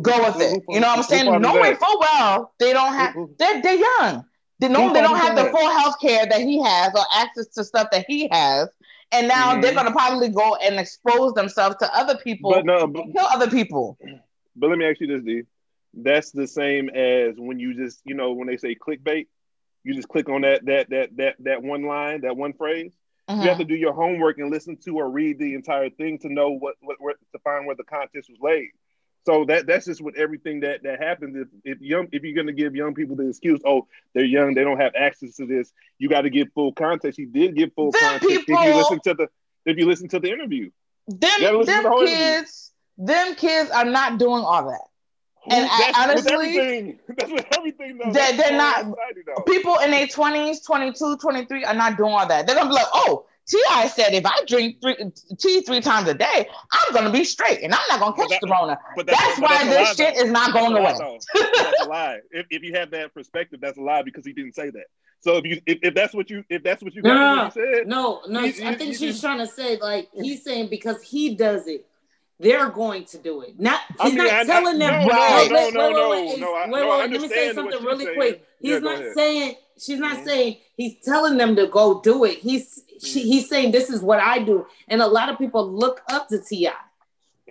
go with it. You know what I'm saying? Knowing full well they don't have they're they're young. They know they don't have the full health care that he has or access to stuff that he has. And now Mhm. they're gonna probably go and expose themselves to other people But no, but, kill other people. but let me ask you this, D. That's the same as when you just, you know, when they say clickbait, you just click on that that that that that one line, that one phrase. Mhm. You have to do your homework and listen to or read the entire thing to know what what, what to find where the contest was laid. So that that's just with everything that that happens. If if young if you're gonna give young people the excuse, oh they're young, they don't have access to this. You got to give full context. He did give full Them context if you listen to the if you listen to the interview. Them, them the whole interview. kids, them kids are not doing all that. And Who- I- that's with honestly, everything. That's with everything. Though. They're- they're not- People in their 20s, 22, 23 are not doing all that. They're gonna be like, oh, T.I. said if I drink three, tea three times a day, I'm gonna be straight and I'm not gonna But catch that- the Rona. But That's but why a this lie, shit though. is not That's going away. That's a lie. If, if you have that perspective, that's a lie because he didn't say that. So if you if, if that's what you if that's what you got No, from no, what said, No, no, You- I you- think you she's just- trying to say like he's saying because he does it, they're going to do it. Not I he's mean, not I- I- telling them. no, no, Wait, no, wait, no, wait, no, wait, wait, no, wait, no, wait, Let me say something really saying. quick. He's Yeah, not ahead. saying she's not Mhm. saying he's telling them to go do it. He's she, he's saying this is what I do, and a lot of people look up to Ti.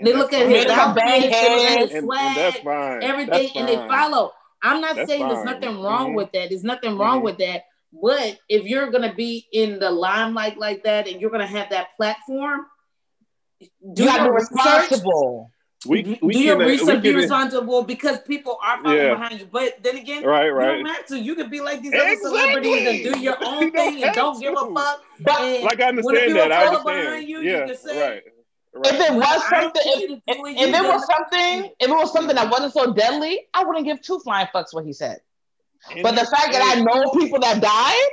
They look at his fine. outfits, they look at his and, swag, and that's fine. everything, That's and they follow. I'm not That's saying there's nothing wrong Mhm. with that. There's nothing wrong Mhm. with that. But if you're gonna be in the limelight like that, and you're gonna have that platform, do You gotta be your research. responsible. We, we do your can, uh, we research. Be responsible because people are following Yeah. behind you. But then again, Right, you right. don't have to. You can be like these other Exactly. celebrities and do your You own don't thing and don't give a fuck. But And Like I when understand people that. I understand. behind you, you yeah, can say, right. if it was something, tell you if, it, if it was something, if it was something that wasn't so deadly, I wouldn't give two flying fucks what he said. And But the fact that I know people that died,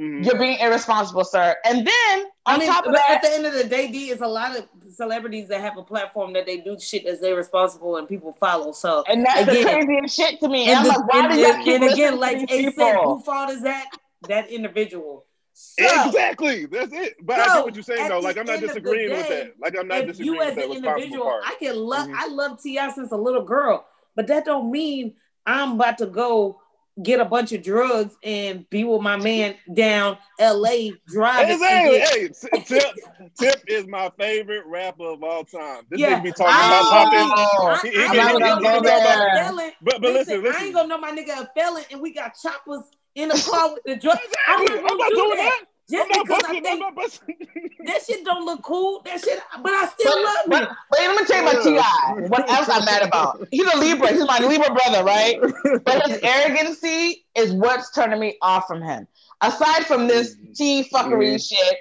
Mhm. you're being irresponsible, sir. And then I on mean, top of but at the end of the day, D is a lot of celebrities that have a platform that they do shit as they're responsible and people follow. So and that's the again, craziest shit to me. And, and, I'm the- like, why and, do y'all and- keep and again, like these A said, who fault is that? That individual. So, Exactly. That's it. But I So, get what you're saying though. Like I'm not end of the disagreeing with that. Like I'm not if disagreeing you with as that an responsible individual. I can love Mhm. I love Ti since a little girl, but that don't mean I'm about to go get a bunch of drugs and be with my man down L.A. driving. and Exactly. get- Hey, Tip, Tip is my favorite rapper of all time. This Yeah, nigga be talking about oh, popping. Oh, I, He- he ain't gonna he know be my talking nigga about- a felon. But but listen, listen, listen. I ain't gonna know my nigga a felon, and we got choppers in the car with the drugs. I'm not I'm not do doing that. that. Just I'm because I busting. I'm think that shit don't look cool. That shit, but I still But, love but, you. but let me tell you about Ti. What else I'm mad about? He's a Libra. He's my Libra brother, right? But his arrogancy is what's turning me off from him. Aside from this T fuckery Mhm. shit,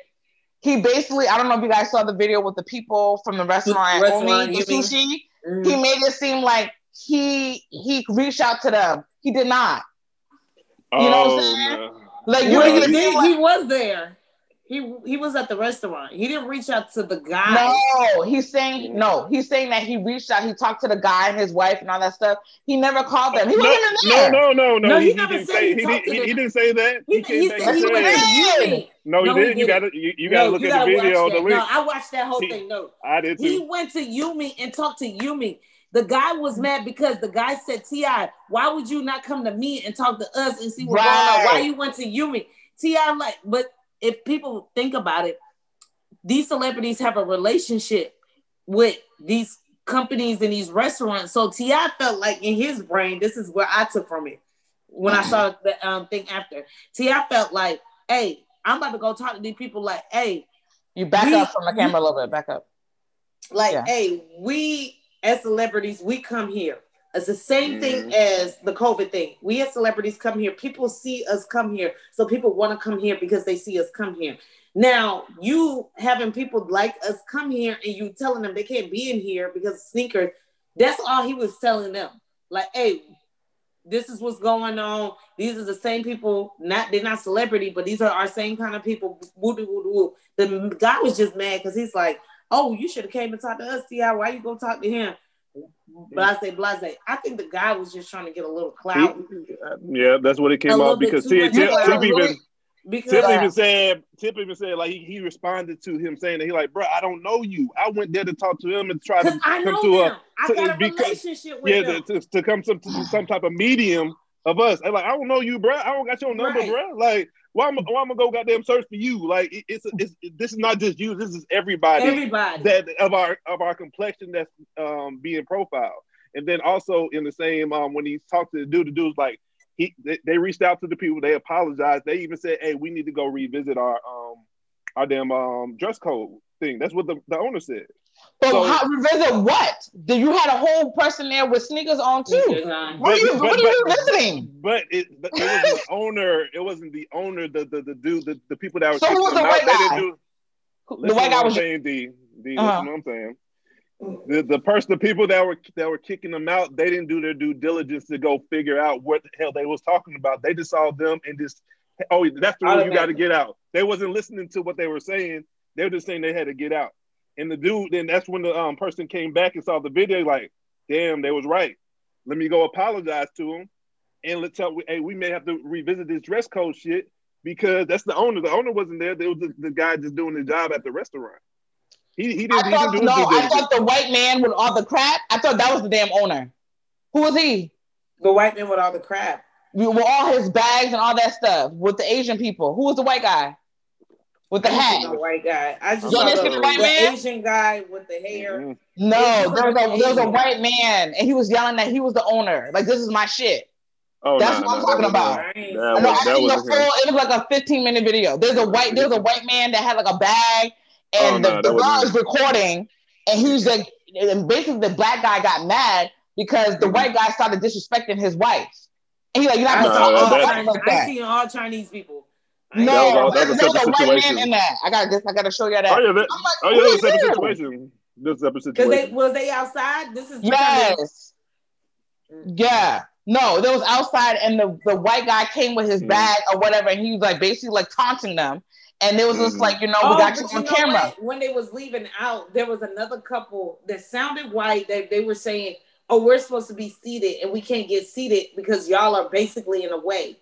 he basically, I don't know if you guys saw the video with the people from the restaurant, Restaurant, Omi, the you mean? sushi. He Mm. made it seem like he he reached out to them. He did not. Oh, You know what I'm saying? no. Like you Well, making he, it did, like he was there. He he was at the restaurant. He didn't reach out to the guy. No, he's saying no. He's saying that he reached out. He talked to the guy and his wife and all that stuff. He never called them. He No, wasn't even no, there. no, no, no. No, he he, never didn't said say. he He, talked did, he, he, didn't say that. He, He came he back said and he went to said- Yumi. No, No, he he didn't. You didn't. gotta, you, you gotta no, look at the video. The that. No, I watched that whole He- thing. No, I did he went to Yumi and talked to Yumi. The guy was mad because the guy said, "Ti, why would you not come to me and talk to us and see what's going on? Why you went to Yumi?" Ti, like, but if people think about it, these celebrities have a relationship with these companies and these restaurants. So Ti felt like in his brain, this is where I took from it when I saw the um, thing after. Ti felt like, "Hey, I'm about to go talk to these people. Like, hey." You back We- up from the camera a little bit. Back up. like Yeah. hey we as celebrities we come here it's the same thing mm-hmm. as the covid thing we as celebrities come here people see us come here so people want to come here because they see us come here now you having people like us come here and you telling them they can't be in here because of sneakers that's all he was telling them like hey this is what's going on. These are the same people. Not they're not celebrity, but these are our same kind of people. Woo, woo, woo. The guy was just mad because he's like, "Oh, you should have came and talked to us, Ti. Why you go talk to him?" Blase, blase. I think the guy was just trying to get a little clout. Yeah, that's what it came out because Tip, Tip, Tip even because Tip even uh, said Tip even said like he, he responded to him saying that he like, bro, I don't know you. I went there to talk to him and try to I come to a I got a because, relationship with yeah, to, to, come some to some type of medium of us. Like, I don't know you, bro. I don't got your number, right. bro. Like, why am, why am I go goddamn search for you? Like, it, it's, it's this is not just you. This is everybody. Everybody that of our of our complexion that's um, being profiled. And then also in the same um, when he talked to the dude, the dude's like, he they, they, reached out to the people, they apologized. They even said, "Hey, we need to go revisit our um our damn um dress code thing." That's what the, the owner said. But so, how, revisit what? Did you had a whole person there with sneakers on too? What but, are you, but, what are you revisiting? But it, but it was the owner. It wasn't the owner. The the the dude. The, the people that were. So who was the white guy? Do, the white guy was saying D. D. Uh-huh. what I'm saying the, the person, the people that were that were kicking them out, they didn't do their due diligence to go figure out what the hell they was talking about. They just saw them and just, oh, that's the rule you got to get out. They wasn't listening to what they were saying. They were just saying they had to get out. And the dude, then that's when the um, person came back and saw the video, like, damn, they was right. Let me go apologize to him. and let's tell, hey, we may have to revisit this dress code shit because that's the owner. The owner wasn't there. There was the, the guy just doing the job at the restaurant. He, he didn't, I thought, he didn't no, I thought the white man with all the crap. I thought that was the damn owner. Who was he? The white man with all the crap. With all his bags and all that stuff with the Asian people. Who was the white guy? With the hat. The white guy. I just saw the, the, white man? Asian guy with the hair. Mm-hmm. No, there was, a, there was a white man, and he was yelling that he was the owner. Like this is my shit. Oh, That's what I'm talking about. That was, no, I think the full, it was like a 15 minute video. There's a white, there's a white man that had like a bag and oh, the, no, the girl is recording, and he's like, and basically the black guy got mad because the mm-hmm. white guy started disrespecting his wife. And he's like, you're not gonna talk that, like that. I see all Chinese people. No, there's a white man in that. I gotta, I gotta show you that. Oh yeah, that, like, oh yeah, that's a situation. This separate situation. Because they was they outside. This is yes, yeah. No, there was outside, and the, the white guy came with his mm. bag or whatever, and he was like basically like taunting them. And it was just mm-hmm. like, you know, oh, we got you on you camera. What? When they was leaving out, there was another couple that sounded white that they were saying, Oh, we're supposed to be seated and we can't get seated because y'all are basically in a way.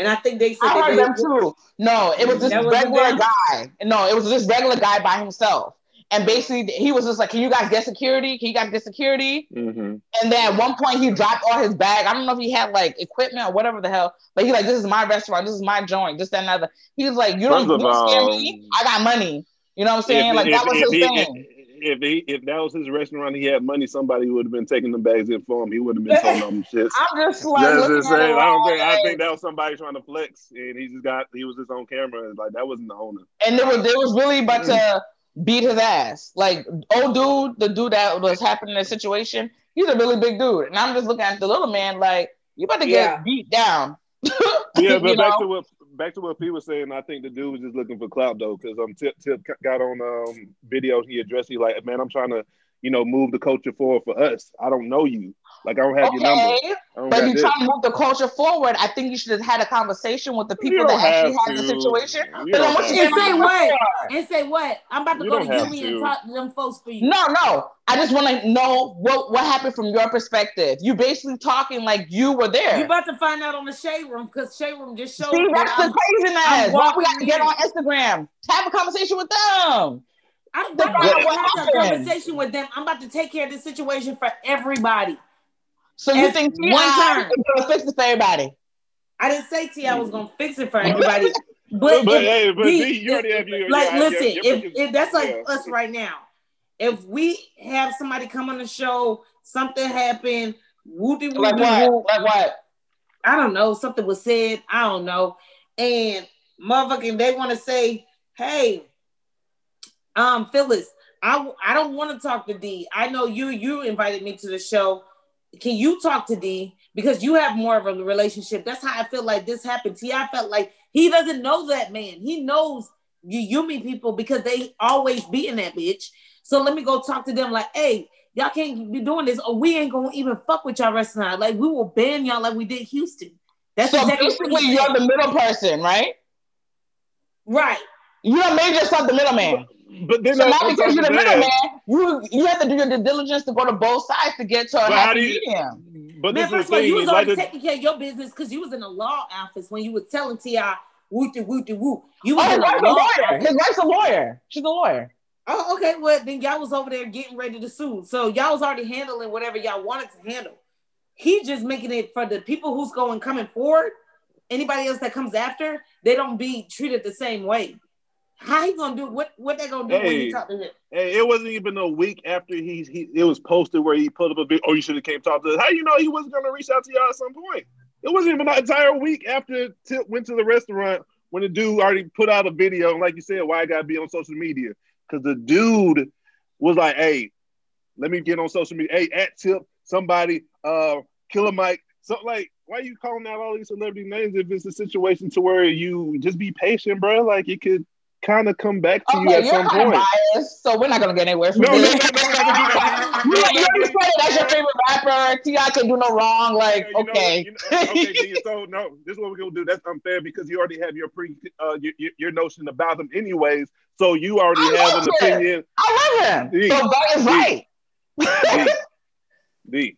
And I think they said I heard them too. No, it was this regular guy. No, it was this regular guy by himself. And basically, he was just like, "Can you guys get security? Can you guys get security?" Mm-hmm. And then at one point, he dropped all his bag. I don't know if he had like equipment or whatever the hell, but he like, "This is my restaurant. This is my joint. This that, and other." He was like, "You don't, you don't scare me. I got money." You know what I'm saying? If, like if, that was his he, thing. If he if that was his restaurant, he had money. Somebody would have been taking the bags in for him. He would have been telling them shit. I'm just like, just saying, I don't think I think that was somebody trying to flex, and he just got he was just on camera, and like that wasn't the owner. And there was there was really about to mm. beat his ass. Like old dude, the dude that was happening in the situation, he's a really big dude. And I'm just looking at the little man like, you about to get yeah. beat down. yeah, but back know? to what back to what P was saying, I think the dude was just looking for clout though, because um Tip Tip got on um video he addressed he like, man, I'm trying to you know, move the culture forward for us. I don't know you. Like I don't have okay, your number. But you trying to move the culture forward. I think you should have had a conversation with the people that actually had the situation. You and say what? And say what? I'm about to you go to Yumi and talk to them folks for you. No, no. I just want to know what what happened from your perspective. You basically talking like you were there. You about to find out on the shade room because shade room just showed. See, that's the craziness. Why we got to get on Instagram? Have a conversation with them. I'm about to have a conversation with them. I'm about to take care of this situation for everybody. So you think T.I. one turn is gonna fix it for everybody? I didn't say T.I. was gonna fix it for everybody. But, but, if, hey, but the, you already have your, like, your, listen, your, your, if, if that's like yeah. us right now, if we have somebody come on the show, something happened, whoopty like what? Like what? I don't know. Something was said. I don't know. And motherfucking, they want to say, "Hey, um, Phyllis, I I don't want to talk to D. I know you you invited me to the show. Can you talk to D because you have more of a relationship? That's how I feel like this happened. T. I felt like he doesn't know that man. He knows you Yumi people because they always beating that bitch. So let me go talk to them like, hey, y'all can't be doing this, or we ain't gonna even fuck with y'all restaurant. Like we will ban y'all like we did Houston. That's so exactly basically, you're the middle person, right? right. You done made yourself the middleman. But then So on now top because you're the that- middleman, you you have to do your due diligence to go to both sides to get to a But how happy you- medium. But Man, this is first of all, you thing. was Like already the, taking care of your business because you was in a law office when you was telling Ti woo to woo to woo. You was Oh, his in a wife's a law lawyer. His wife's a lawyer. She's a lawyer. Oh, okay. Well, then y'all was over there getting ready to sue. So y'all was already handling whatever y'all wanted to handle. He just making it for the people who's going coming forward. Anybody else that comes after, they don't be treated the same way. How he gonna do what? What they gonna do when Hey. you talk to him? Hey, it wasn't even a week after he, he it was posted where he put up a big. Oh, you should have came talk to us. How you know he wasn't to reach out to y'all at some point? It wasn't even an entire week after Tip went to the restaurant when the dude already put out a video. And like you said, why I got to be on social media? Because the dude was like, "Hey, let me get on social media. Hey, at Tip, somebody, uh, Killer Mike, something like." Why are you calling out all these celebrity names if it's a situation to where you just be patient, bro? Like it could kind of come back to you Okay, at you're some point. biased, so we're not gonna get anywhere from No, no, this. no, no, not gonna you, you already said that's your favorite rapper. Ti can do no wrong. Like, Yeah, you know, okay, you know, okay, D, so no, this is what we're gonna do. That's unfair because you already have your pre, uh, your, your, notion about them, anyways. So you already I have an him. opinion. I love him. D, So that is D. right. D, D,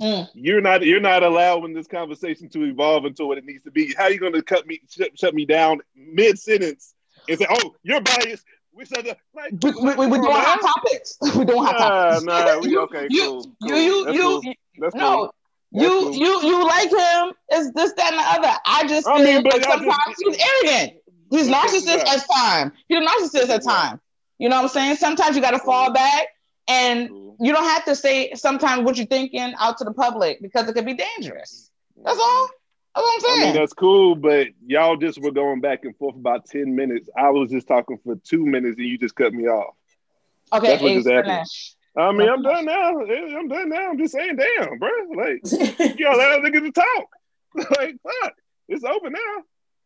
Mm. you're not you're not allowing this conversation to evolve into what it needs to be. How are you gonna cut me shut, shut me down mid sentence and say, "Oh, you're biased"? We said that. Like, We, we, we, we're come doing hot topics. Doing hot Nah, topics. nah, we You- okay, you, cool, You, cool. you, That's you, cool. you, That's no, cool. you, cool. you, you like him. It's this, that, and the other. I just I mean, but like sometimes just- he's arrogant. He's is narcissist at time. He's a narcissist at time. You know what I'm saying? Sometimes you got to fall back, and you don't have to say sometimes what you're thinking out to the public because it could be dangerous. That's all. That's what I'm I saying. mean, that's cool, but y'all just were going back and forth about 10 minutes. I was just talking for two minutes and you just cut me off. okay, that's what just happened. I mean, I'm done now. I'm done now. I'm just saying, damn, bro. Like, y'all let other niggas talk. like, fuck. It's over now.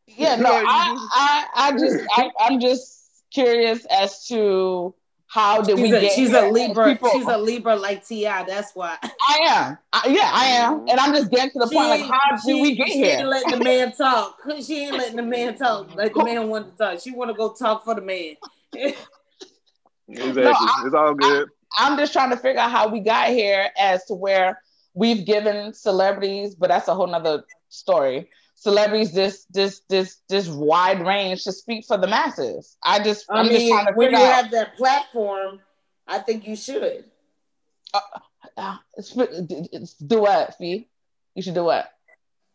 Yeah, no, Like, I, just- I, I just, I, I'm just curious as to how did we She's a, get she's here a Libra. people. She's a Libra like Ti. That's why. I am. I, yeah, I am, mm-hmm. and I'm just getting to the She point like, how she, did we get she ain't here? letting the man talk. She ain't letting the man talk. Like the man wanted to talk. She want to go talk for the man. Exactly. I- it's all good. I'm just trying to figure out how we got here as to where we've given celebrities, but that's a whole nother story. Celebrities this this this this wide range to speak for the masses. I just I I'm just mean, trying to when you out have that platform, I think you should. uh, d- d- do what, Fee? You should do what?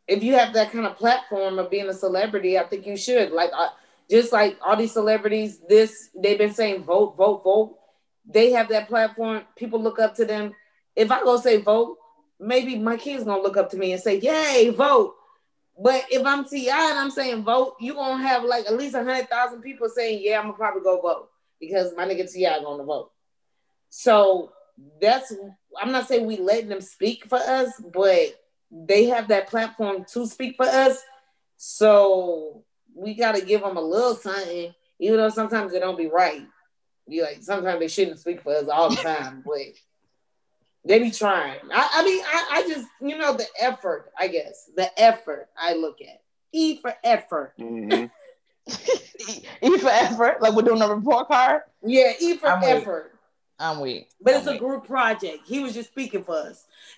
If you have that kind of platform of being a celebrity, I think you should. Like, uh, just like all these celebrities, this they've been saying vote, vote, vote. They have that platform. People look up to them. If I go say vote, maybe my kids gonna look up to me and say, "Yay, vote!" But if I'm Ti and I'm saying vote, you gonna have like at least a hundred thousand people saying, "Yeah, I'm gonna probably go vote because my nigga Ti gonna vote." So that's I'm not saying we letting them speak for us, but they have that platform to speak for us. So we gotta give them a little something, even though sometimes they don't be right. You like sometimes they shouldn't speak for us all the time, but they be trying. I, I mean, I, I just you know the effort. I guess the effort I look at. E for effort. Mhm. E for effort, like we're doing a report card. Yeah, E for I'm with- effort. I'm weak. But it's I'm a weak. group project. He was just speaking for us.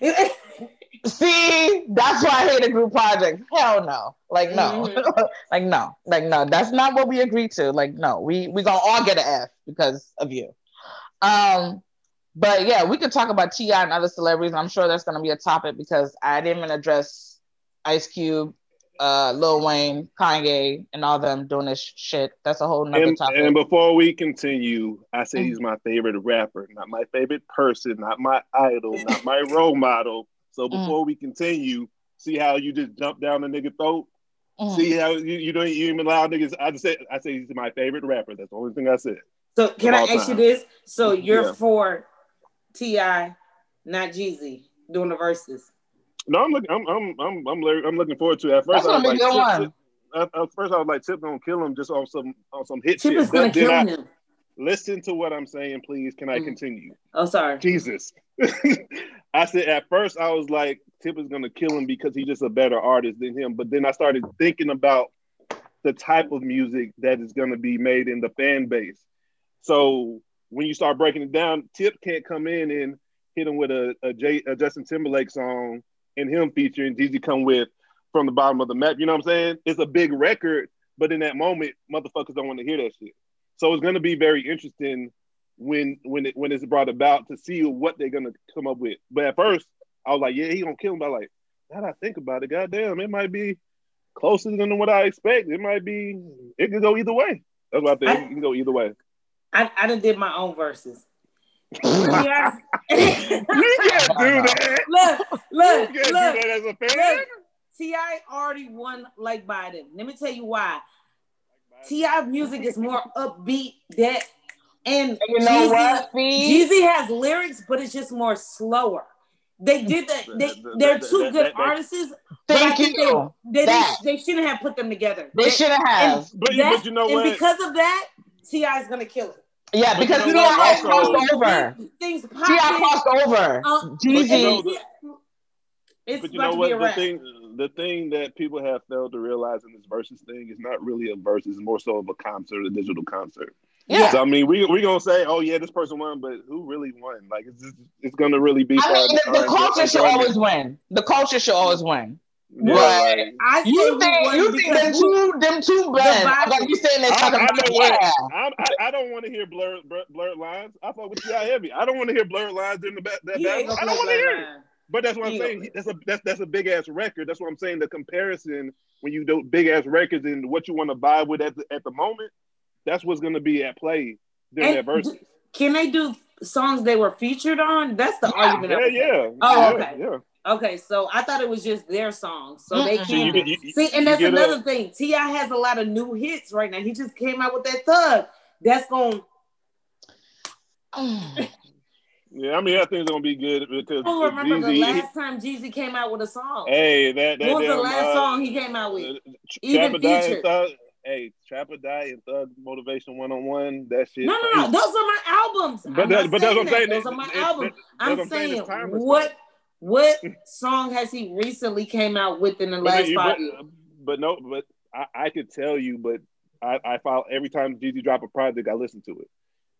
See, that's why I hate a group project. Hell no. Like no. Mhm. like no. Like no. That's not what we agreed to. Like no. We we gonna all get an F because of you. Um, but yeah, we could talk about Ti and other celebrities. I'm sure that's gonna be a topic because I didn't even address Ice Cube, uh, Lil Wayne, Kanye, and all them doing this shit. That's a whole nother And, topic. and before we continue, I say Mm. he's my favorite rapper, not my favorite person, not my idol, not my role model. So Mm. before we continue, see how you just jump down the nigga throat. Mhm. See how you, you don't you even allow niggas. I just say I say he's my favorite rapper. That's the only thing I said. So can I all ask you this? So you're Yeah. for Ti, not Jeezy, doing the verses. No, I'm looking. I'm I'm I'm I'm, I'm looking forward to it. At first, That's I was gonna like, be good Tip- one. Tip- at, at first, I was like, Tip gonna kill him just on some on some hit Tip shit. is gonna Then- then kill I- him. Listen to what I'm saying, please. Can I Mm. continue? Oh, sorry. Jesus, I said at first I was like Tip is gonna kill him because he's just a better artist than him. But then I started thinking about the type of music that is gonna be made in the fan base. So when you start breaking it down, Tip can't come in and hit him with a, a, J, a Justin Timberlake song and him featuring Jeezy come with from the bottom of the map. You know what I'm saying? It's a big record, but in that moment, motherfuckers don't want to hear that shit. So it's gonna be very interesting when when it when it's brought about to see what they're gonna come up with. But at first, I was like, yeah, he gonna kill him. But like, now I think about it, goddamn, it might be closer than what I expect. It might be. It could go either way. That's what I think. I, it can go either way. I I done did my own verses. yes. you can't do that. Look, look, you can't look, do that as a fan. look. T.I. already won like Biden. Let me tell you why. T.I. music is more upbeat that and You know Jeezy, what, Jeezy has lyrics, but it's just more slower. They did that. They they're two good that- that- artists. Thank you. They, they, That. they shouldn't have put them together. They shouldn't have. But, That- but you know and what? because of that, T.I. is gonna kill it. Yeah, because you you know know what? what crossed over. Things, things T.I. crossed over. Jeezy. you know, the- it's but you know what? The thing, the thing that people have failed to realize in this versus thing is not really a verse; it's more so of a concert, a digital concert. Yeah. So I mean, we we gonna say, oh yeah, this person won, but who really won? Like it's just, it's gonna really be. I mean, the, the culture should always win. The culture should always win. Yeah, But like, I say You think won you think because them two them two bands vibe- are gonna saying this I, talking I about know what. yeah. I'm, I, I don't want to hear blurred blur- blurred lines. I fuck with Ti heavy. I don't want to hear blurred lines in the back. That he battle. I don't want to hear it. But that's what I'm He saying. That's a that's that's a big ass record. That's what I'm saying. The comparison when you do big ass records and what you want to buy with at the, at the moment, that's what's going to be at play during And that verse. d- Can they do songs they were featured on? That's the Yeah, argument. Yeah, yeah. Oh, yeah, okay. Yeah. Okay, so I thought it was just their songs, so they Mm-mm. So you can get you, see. And that's another thing. Ti has a lot of new hits right now. He just came out with that thug. That's going. Yeah, I mean, I think thing's gonna be good because I don't remember the Jeezy- last time Jeezy came out with a song. Hey, that that What was the last uh, song he came out with? uh, Even featured. Thug. Hey, Trap or Die and Thug Motivation One on One. That shit. No, no, no. Those are my albums. But that, but that's what I'm saying. Those It- are my it- albums. it- I'm what saying, it's what. What song has he recently came out with in the But, last then- five but, years? but no, but I, I could tell you, but I, I follow every time Jeezy drop a project, I listen to it.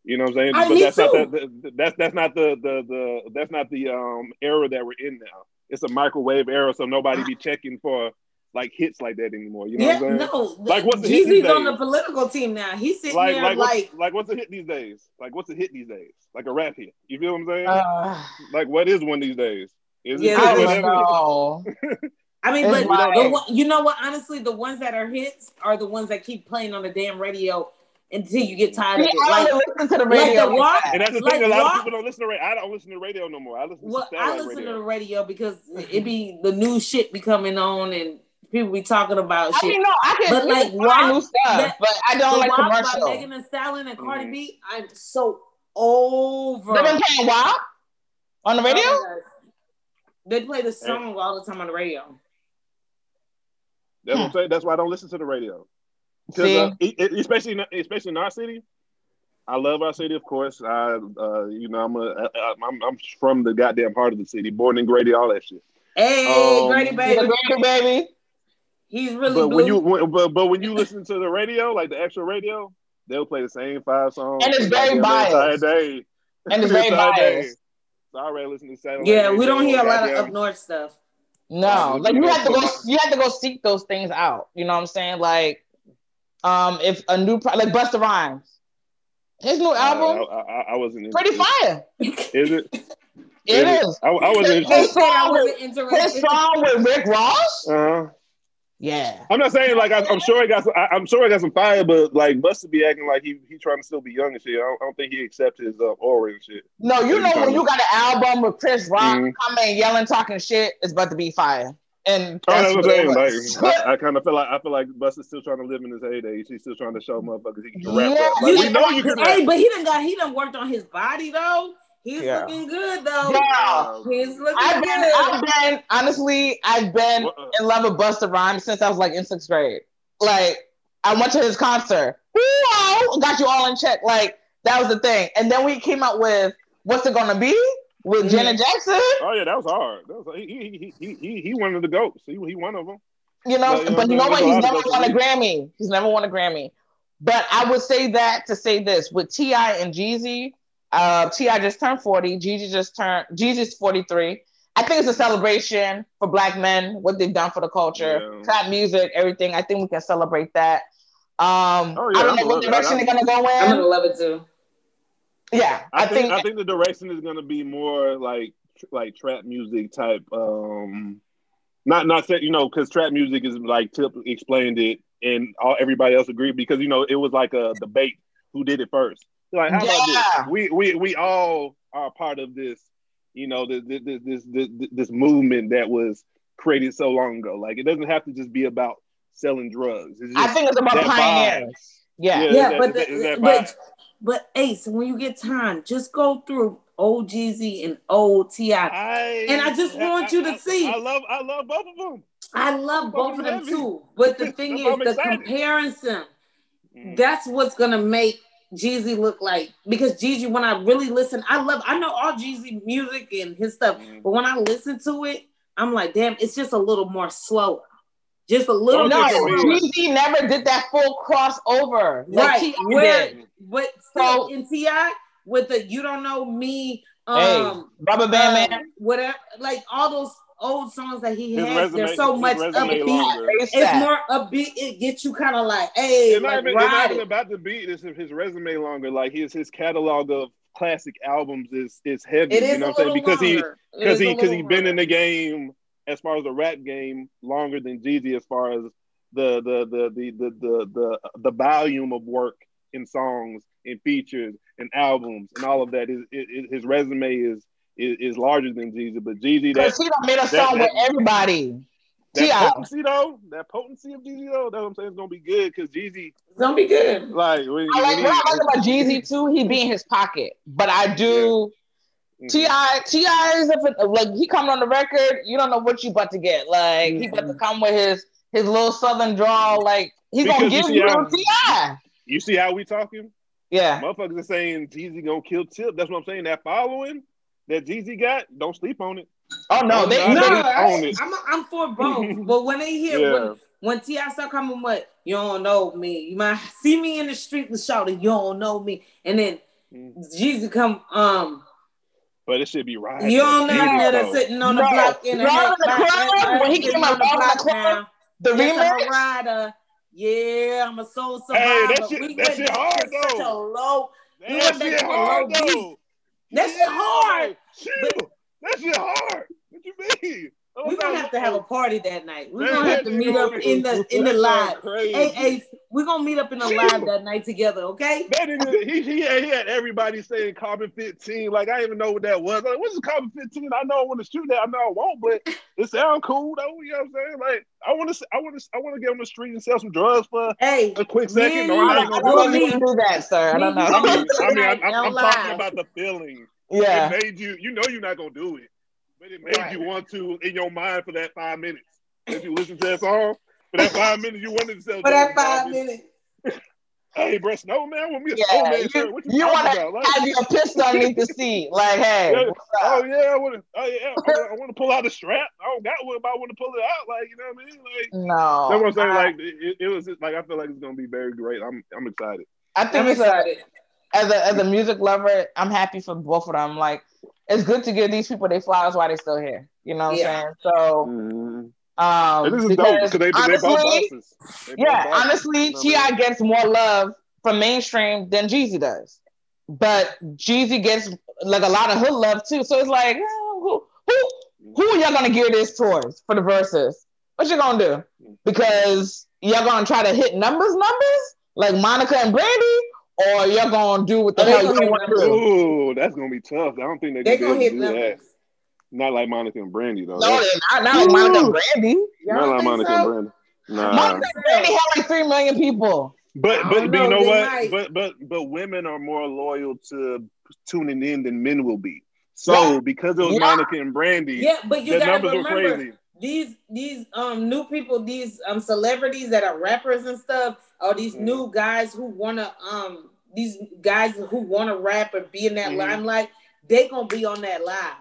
You know what I'm saying? I- but me that's not too. the, the, that's that's not the, the the that's not the um era that we're in now. It's a microwave era, so nobody be checking for like hits like that anymore. You know yeah, what I'm saying? no. Like, what's the hit Jeezy's these on the political team now. He's sitting Like there like like, what's, like what's a hit these days? Like what's a hit these days? Like a rap hit. You feel what I'm saying? Uh, like what is one these days? Is Yeah, it I that don't know. I mean, It's but like- the one, you know what? Honestly, the ones that are hits are the ones that keep playing on the damn radio until you get tired of it. I Like, don't listen to the like radio. the like walk- that. And that's the Like thing. A lot what? of people don't listen to radio. I don't listen to radio no more. I listen what to I listen radio. to the radio because it be the new shit be coming on and people be talking about I shit. mean, no, I can But, like, find WAP, new stuff, that- but I don't the like WAP by commercial. Megan Thee Stallion and Cardi Mhm. B. I'm so over. They've been playing WAP on the radio. Oh my God. They play the song all the time on the radio. That's what I'm saying. That's why I don't listen to the radio. Because See, uh, especially in, especially in our city, I love our city. Of course, I uh, you know I'm a I, I'm I'm from the goddamn heart of the city, born and Grady, all that shit. Hey, Um, Grady baby, baby, baby. he's really But blue. when you when, but, but when you listen to the radio, like the actual radio, they'll play the same five songs. And it's very goddamn biased. day. And it's very biased. So I already listen to satellite. yeah, we don't hear a lot of goddamn- up north stuff. No, You like you have to go. You have to go seek those things out. You know what I'm saying? Like, um, if a new pro- like Busta Rhymes, his new Uh, album I, I, I wasn't pretty interested. fire. Is it? It Is is. I, I wasn't They His interested. said song with- His song with Rick Ross. Uh-huh. Yeah. I'm not saying like I, I'm sure he got some, I, I'm sure he got some fire, but like Busta be acting like he he trying to still be young and shit. I don't, I don't think he accepts his uh, aura and shit. No, you know when you got an album with Chris Rock Mhm. coming yelling, talking shit, it's about to be fire. And Oh, that's what I'm saying. Like. I, I kind of feel like I feel like Busta's still trying to live in his heyday. He's still trying to show motherfuckers he can rap. Yeah, rap. Like, you we know you can rap. Hey, but he done got he done worked on his body though. He's Yeah. looking good though. Yeah. He's looking I've been, good. I've been, honestly, I've been What, uh, in love with Busta Rhymes since I was like in sixth grade. Like, I went to his concert. Wow, got you all in check. Like, that was the thing. And then we came out with What's It Gonna Be? with Mhm. Janet Jackson. Oh yeah, that was hard. That was, he, he, he, he, he one of the goats. He, he one of them. You know, Yeah, yeah, but you yeah, know what? there's a He's lot of never those won a things. Grammy. He's never won a Grammy. But I would say that to say this with Ti and Jeezy. Uh, Ti just turned forty. Jeezy just turned. Jeezy's forty three. I think it's a celebration for Black men what they've done for the culture, Yeah. trap music, everything. I think we can celebrate that. Um, Oh, yeah, I don't know what direction they're gonna go in. I'm gonna love it too. yeah, I, think, I think the direction is going to be more like like trap music type. Um, not not that you know because trap music is like Tip explained it and all everybody else agreed because you know it was like a debate who did it first. Like how about Yeah. this? We we we all are part of this. You know this this this this, this movement that was created so long ago. Like it doesn't have to just be about selling drugs. It's I think it's about pioneers. Yeah. Yeah. Yeah, that- but that- the, that but but Ace, when you get time, just go through old Jeezy and old Ti. I I, And I just want you to I- see. I love I love both of them. I love both of them heavy. too. But the thing is, I'm the excited. comparison. Mm. That's what's gonna make Jeezy look like because Jeezy, when I really listen, I love I know all Jeezy music and his stuff, Mhm. but when I listen to it, I'm like, damn, it's just a little more slower. Just a little Don't No, bit think of slower. me. Jeezy never did that full crossover like Right. Where did. but So- in Ti with the you don't know me, Hey, um Rubber Band um, Man. whatever like all those old songs that he His has, resume, there's so much resume upbeat. longer. It's It's that. more upbeat, it gets you kind of like, hey, It's not, like even, it's not ride even it. about the beat. It's his resume longer. Like his his catalog of classic albums is is heavy. It is you know a what I'm saying? Because he longer. It because he because little he been in the game as far as the rap game longer than Jeezy as far as the the the the the the the, the volume of work in songs and features and albums and all of that is, is his resume is, is is larger than Jeezy. But Jeezy that Because he done made a that- song that- with everybody. that T.I. potency though, that potency of Jeezy though, that's what I'm saying is gonna be good because Jeezy It's gonna be good. like when, I like when what I he, like about Jeezy too. He be in his pocket, but I do. Mhm. Ti Ti is if it, like he coming on the record. You don't know what you about to get. Like he about to come with his his little southern drawl. Like he's gonna Because you give you Ti. You see how we talking? Yeah, Motherfuckers are saying Jeezy gonna kill Tip. That's what I'm saying. That following that Jeezy got, don't sleep on it. Oh no, they, No, they he's I, it. I'm, I'm for both. but when they hear Yeah. when when Ti start coming with you don't know me, you might see me in the street and shouting you don't know me, and then Mhm. Jesus come um But it should be right. you don't know Jeezy, that though. sitting on the No, block in the Love head, in the back- Club, when he came out, on the Love in the block Club, now. the Yes, remix. rider. Yeah, I'm a soul survivor. Hey, that shit- we that went shit hard, to such a though. low. We That went back shit to hard though. That shit hard. Chill. That shit hard. What you mean? We're gonna have to have a party that night. We're Man, gonna have to meet up in the in the that live. sound Crazy. Hey, Ace, we're gonna meet up in the live that night together, okay? That nigga, he, he, had, he had everybody saying carbon 15. Like, I didn't even know what that was. Like, what's carbon 15? I know I want to shoot that. I know I won't, but it sound cool, though. You know what I'm saying? Like, I want to I want to, I want to get on the street and sell some drugs for Hey, a quick second. and No, I I ain't don't, I gonna don't know do if meet- you can do that, sir. I don't know. I mean, I mean, Tonight, I'm, I'm, I'm talking about the feeling. yeah. It made you, you know, you're not gonna do it, but it made Right. you want to in your mind for that five minutes. If you listen to that song, for that five minutes, you wanted to sell. for that drugs five minutes. Hey, bro, Snowman, want me a Yeah, snowman you, shirt? What you, you want talking to about? Like, have your pistol underneath the seat. Like, hey, Yeah. oh yeah, I want to. Oh yeah, I wanna- I want to pull out the strap. I don't got one, but I want to pull it out. Like you know what I mean? Like No. that's what I'm saying. I, Like it, it was just, like I feel like it's gonna be very great. I'm I'm excited. I think I'm it's a, excited. As a as a music lover, I'm happy for both of them. Like, it's good to give these people their flowers while they're still here. You know what Yeah. I'm saying? So, Mm-hmm. um, And this is dope because because they, they both honestly, bosses. They both yeah, bosses, honestly, you know what I Ti mean? gets more love from mainstream than Jeezy does, but Jeezy gets like a lot of hood love too. So it's like, eh, who who who are y'all gonna gear this towards for the verses? What you gonna do? Because y'all gonna try to hit numbers, numbers like Monica and Brandy, or y'all gonna do what the Oh, hell you want to do? Ooh, that's gonna be tough. I don't think They they gonna gonna hit do that. Not like Monica and Brandy though. No, they're not, not like Monica and Brandy. Y'all not like Monica so? and Brandy. Nah. Monica and Brandy had like three million people. But but, don't but you know, know what? might. But but but women are more loyal to tuning in than men will be. So Yeah. because it was Yeah. Monica and Brandy, Yeah, but you the gotta numbers were remember crazy. These these um new people, these um celebrities that are rappers and stuff, or these Mhm. new guys who wanna um these guys who wanna rap or be in that Mhm. limelight, they gonna be on that live.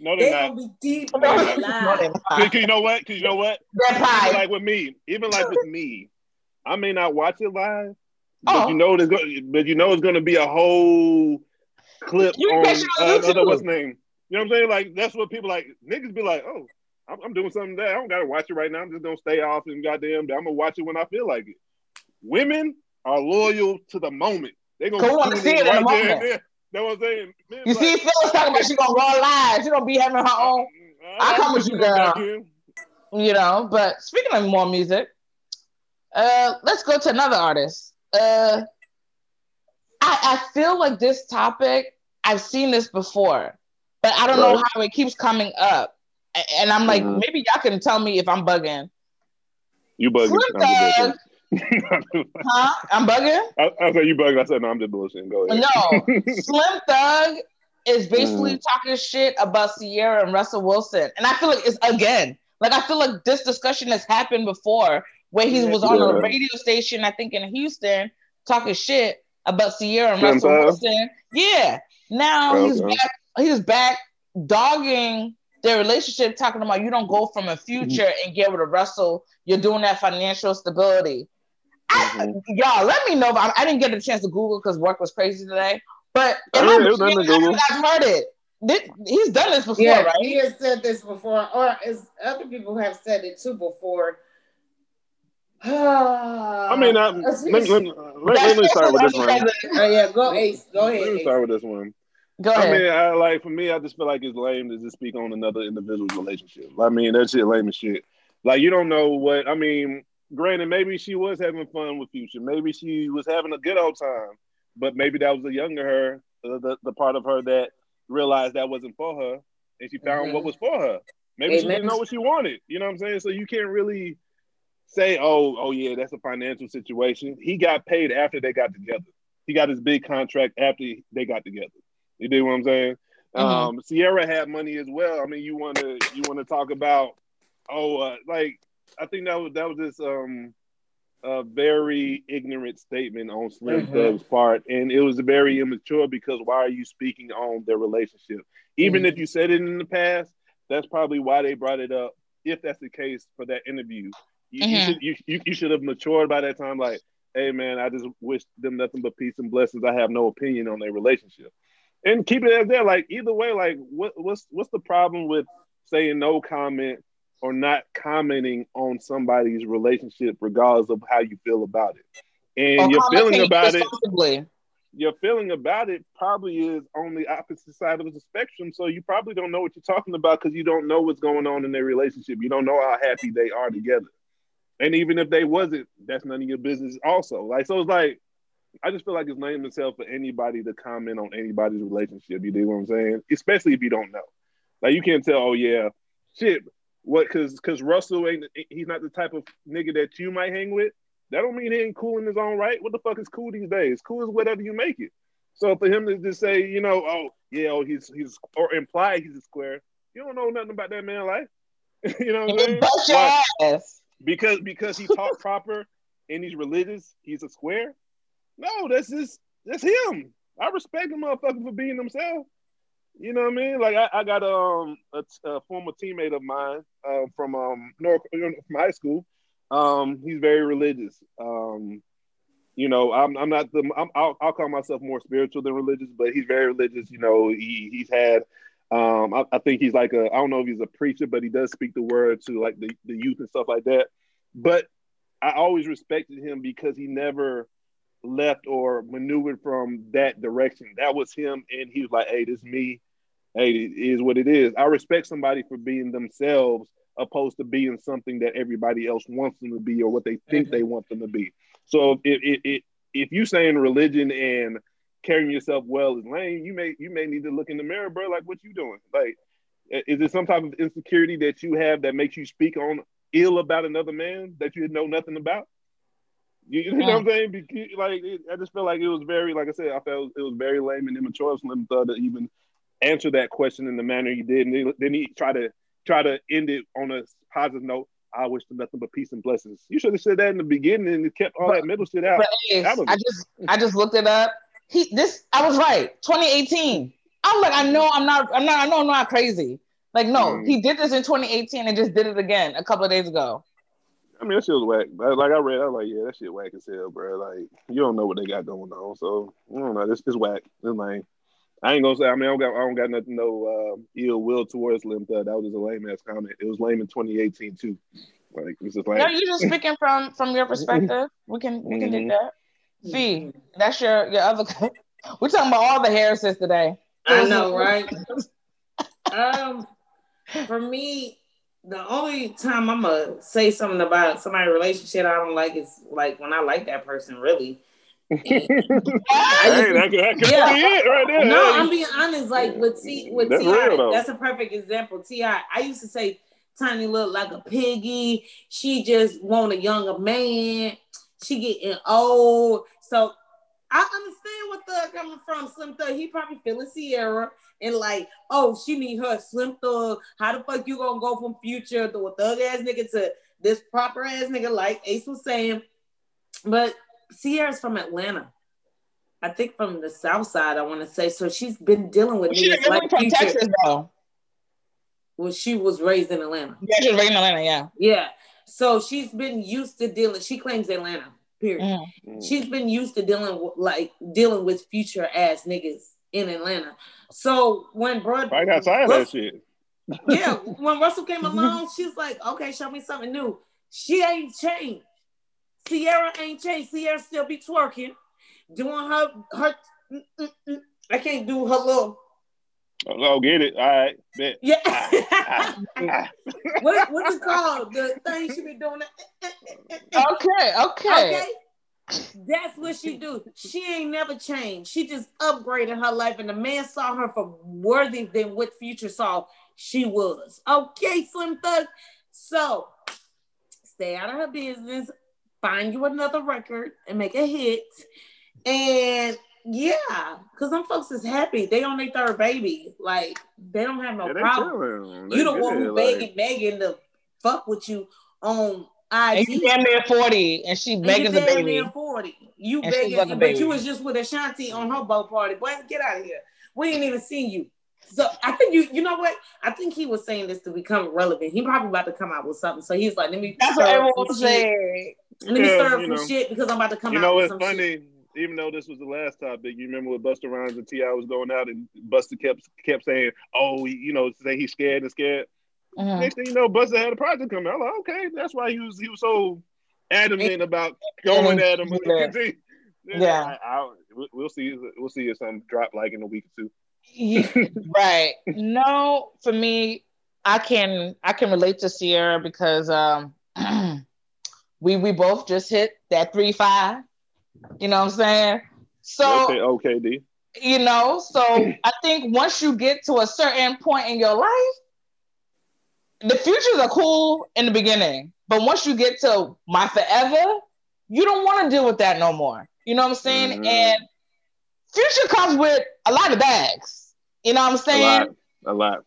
No, They they're gonna not. be deep No, on they're that live. not. Cause you know what? Cause you know what? Even like with me, even like with me, I may not watch it live, but Oh. you know there's going, but you know it's going to be a whole clip You on on uh, other what's name. You know what I'm saying? Like that's what people like. Niggas be like, oh, I'm, I'm doing something there. I don't gotta watch it right now. I'm just gonna stay off and goddamn. I'm gonna watch it when I feel like it. Women are loyal to the moment. They gonna Go wanna see it in the moment. there. That's what I'm saying. Men You like, see, Phyllis talking about she gonna go live. She gonna be having her own, I come with you, girl. you know. But speaking of more music, uh, let's go to another artist. Uh, I, I feel like this topic, I've seen this before, but I don't know how it keeps coming up. And I'm like, Mhm. maybe y'all can tell me if I'm bugging. You bugging? Slim Thug, huh? I'm bugging? I, I said you bugging. I said no. I'm just bullshitting. Go ahead. No, Slim Thug is basically Mm. talking shit about Ciara and Russell Wilson, and I feel like it's again. Like I feel like this discussion has happened before, where he was on a radio station, I think in Houston, talking shit about Ciara and Slim Russell Thug? Wilson. Yeah, now he's back. He's back dogging their relationship, talking about you don't go from a future Mm-hmm. and get with a Russell. You're doing that financial stability. I, Mhm. y'all, let me know if I, I didn't get a chance to Google because work was crazy today. But I in heard my it was nothing to opinion, Google. I've heard it. Thi- He's done this before, Yeah, right? he has said this before, or as other people have said it too before. I I mean, I, let, let, let, let me start with this one. Oh yeah, go Ace. Go ahead. Let me start with this one. Go I mean, I like for me, I just feel like it's lame to just speak on another individual's relationship. I mean, that shit lame as shit. Like you don't know what I mean. Granted, maybe she was having fun with Future. Maybe she was having a good old time. But maybe that was the younger her, the, the, the part of her that realized that wasn't for her, and she found Mhm. what was for her. Maybe she didn't know what she wanted. You know what I'm saying? So you can't really say, "Oh, oh yeah, that's a financial situation." He got paid after they got together. He got his big contract after they got together. You do what I'm saying? Mhm. Um, Ciara had money as well. I mean, you want to you want to talk about oh, uh, like I think that was that was just um a very ignorant statement on Slim Mhm. Thug's part, and it was very immature because why are you speaking on their relationship? Even Mhm. if you said it in the past, that's probably why they brought it up. If that's the case for that interview, you, you Mhm. should you, you, you should have matured by that time. Like, hey man, I just wish them nothing but peace and blessings. I have no opinion on their relationship, and keep it as that. Like either way, like what what's what's the problem with saying no comment or not commenting on somebody's relationship, regardless of how you feel about it. And your feeling about it, your feeling about it probably is on the opposite side of the spectrum. So you probably don't know what you're talking about because you don't know what's going on in their relationship. You don't know how happy they are together. And even if they wasn't, that's none of your business also. Like so it's like I just feel like it's lame as hell for anybody to comment on anybody's relationship. You dig what I'm saying? Especially if you don't know. Like you can't tell, oh yeah, shit, what cause cause Russell ain't he's not the type of nigga that you might hang with. That don't mean he ain't cool in his own right. What the fuck is cool these days? Cool is whatever you make it. So for him to just say, you know, oh yeah, oh he's he's or imply he's a square, you don't know nothing about that man life. you know what I'm saying? Your Why? ass. because because he talk proper and he's religious, he's a square. No, that's just that's him. I respect a motherfucker for being himself. You know what I mean? Like I, I got um a, a former teammate of mine uh, from um North from high school. Um, he's very religious. Um, you know, I'm I'm not the I'm, I'll, I'll call myself more spiritual than religious, but he's very religious. You know, he he's had um I, I think he's like a I don't know if he's a preacher, but he does speak the word to like the, the youth and stuff like that. But I always respected him because he never left or maneuvered from that direction. That was him, and he was like, "Hey, this is me. Hey, it is what it is." I respect somebody for being themselves, opposed to being something that everybody else wants them to be or what they think mm-hmm. they want them to be. So if if if, if you saying religion and carrying yourself well is lame, you may you may need to look in the mirror, bro. Like, what you doing? Like, is it some type of insecurity that you have that makes you speak on ill about another man that you know nothing about? You, you know what I'm saying? Because, like, it, I just felt like it was very, like I said, I felt it was very lame and immature of Slim Thug to even answer that question in the manner he did, and then, then he try to try to end it on a positive note. I wish them nothing but peace and blessings. You should have said that in the beginning and kept all that middle shit out. But I just I just looked it up. He this I was right. 2018. I'm like, I know I'm not, I'm not, I know I'm not crazy. Like, no, Mm. he did this in 2018 and just did it again a couple of days ago. I mean, that shit was whack. Like like I read, I was like, yeah, that shit whack as hell, bro. Like you don't know what they got going on, so I don't know. This is whack. It's like I ain't gonna say. I mean, I don't got, I don't got nothing, no uh, ill will towards Slim Thug. That was just a lame ass comment. It was lame in 2018 too. Like it's just like No, you're just speaking from from your perspective. We can we can do Mhm. that. Fee, that's your your other. We're talking about all the Harrises today. I know, right? um, for me, the only time I'm gonna say something about somebody's relationship I don't like is like when I like that person really. hey, that could, that could Yeah. be it right there. No, Hey. I'm being honest. Like with T, with That's T.I, that's a perfect example. T.I, I used to say Tiny look like a piggy. She just want a younger man. She getting old, so I understand what Thug coming from. Slim Thug, he probably feeling Ciara and like, oh, she need her Slim Thug. How the fuck you gonna go from Future to a thug ass nigga to this proper ass nigga like Ace was saying? But Ciara's from Atlanta. I think from the south side, I want to say. So she's been dealing with She niggas like from Future. Texas though. Well, she was raised in Atlanta. Yeah, she's raised in Atlanta. Yeah. Yeah. So she's been used to dealing. She claims Atlanta. Period. Mm. She's been used to dealing with like dealing with future ass niggas in Atlanta. So when bro, I got tired of that shit. yeah, when Russell came along, she's like, okay, show me something new. She ain't changed. Ciara ain't changed. Ciara still be twerking, doing her her. mm, mm, mm. I can't do her little Oh, get it. All right, bet. yeah. Ah. what what's it called? The thing she be doing. Eh, eh, eh, okay. Okay. Okay. That's what she do. She ain't never changed. She just upgraded her life, and the man saw her for worthy than what Future saw she was. Okay, Slim Thug. So stay out of her business. Find you another record and make a hit. And yeah, because them folks is happy. They on their third baby. Like they don't have no Yeah, problem. You the good, one who like- begging Megan to fuck with you on And IG. you damn near 40 and she And Megan's you a baby. near 40. You And she's begging, like a but baby. you was just with Ashanti on her boat party. Boy, get out of here. We ain't even seen you. So I think you, you know what? I think he was saying this to become relevant. He probably about to come out with something. So he's like, let me That's stir what up everyone some shit. Let me Yeah, stir up some know. shit because I'm about to come You out know, with it's some funny. shit. Even though this was the last topic, you remember when Busta Rhymes and T.I was going out, and Busta kept kept saying, "Oh, you know, say he's scared and scared." Mhm. Next thing you know, Busta had a project coming. I'm like, okay, that's why he was he was so adamant about going at him. Yeah. Yeah. I, I, we'll- we'll see. We'll see if something drop like in a week or two. Yeah, right. No, for me, I can I can relate to Ciara because um we we both just hit that three five. You know what I'm saying? So okay, okay, D. you know, so I think once you get to a certain point in your life, the futures are cool in the beginning, but once you get to my forever, you don't want to deal with that no more. You know what I'm saying? Mhm. And future comes with a lot of bags. You know what I'm saying? A lot, a lot.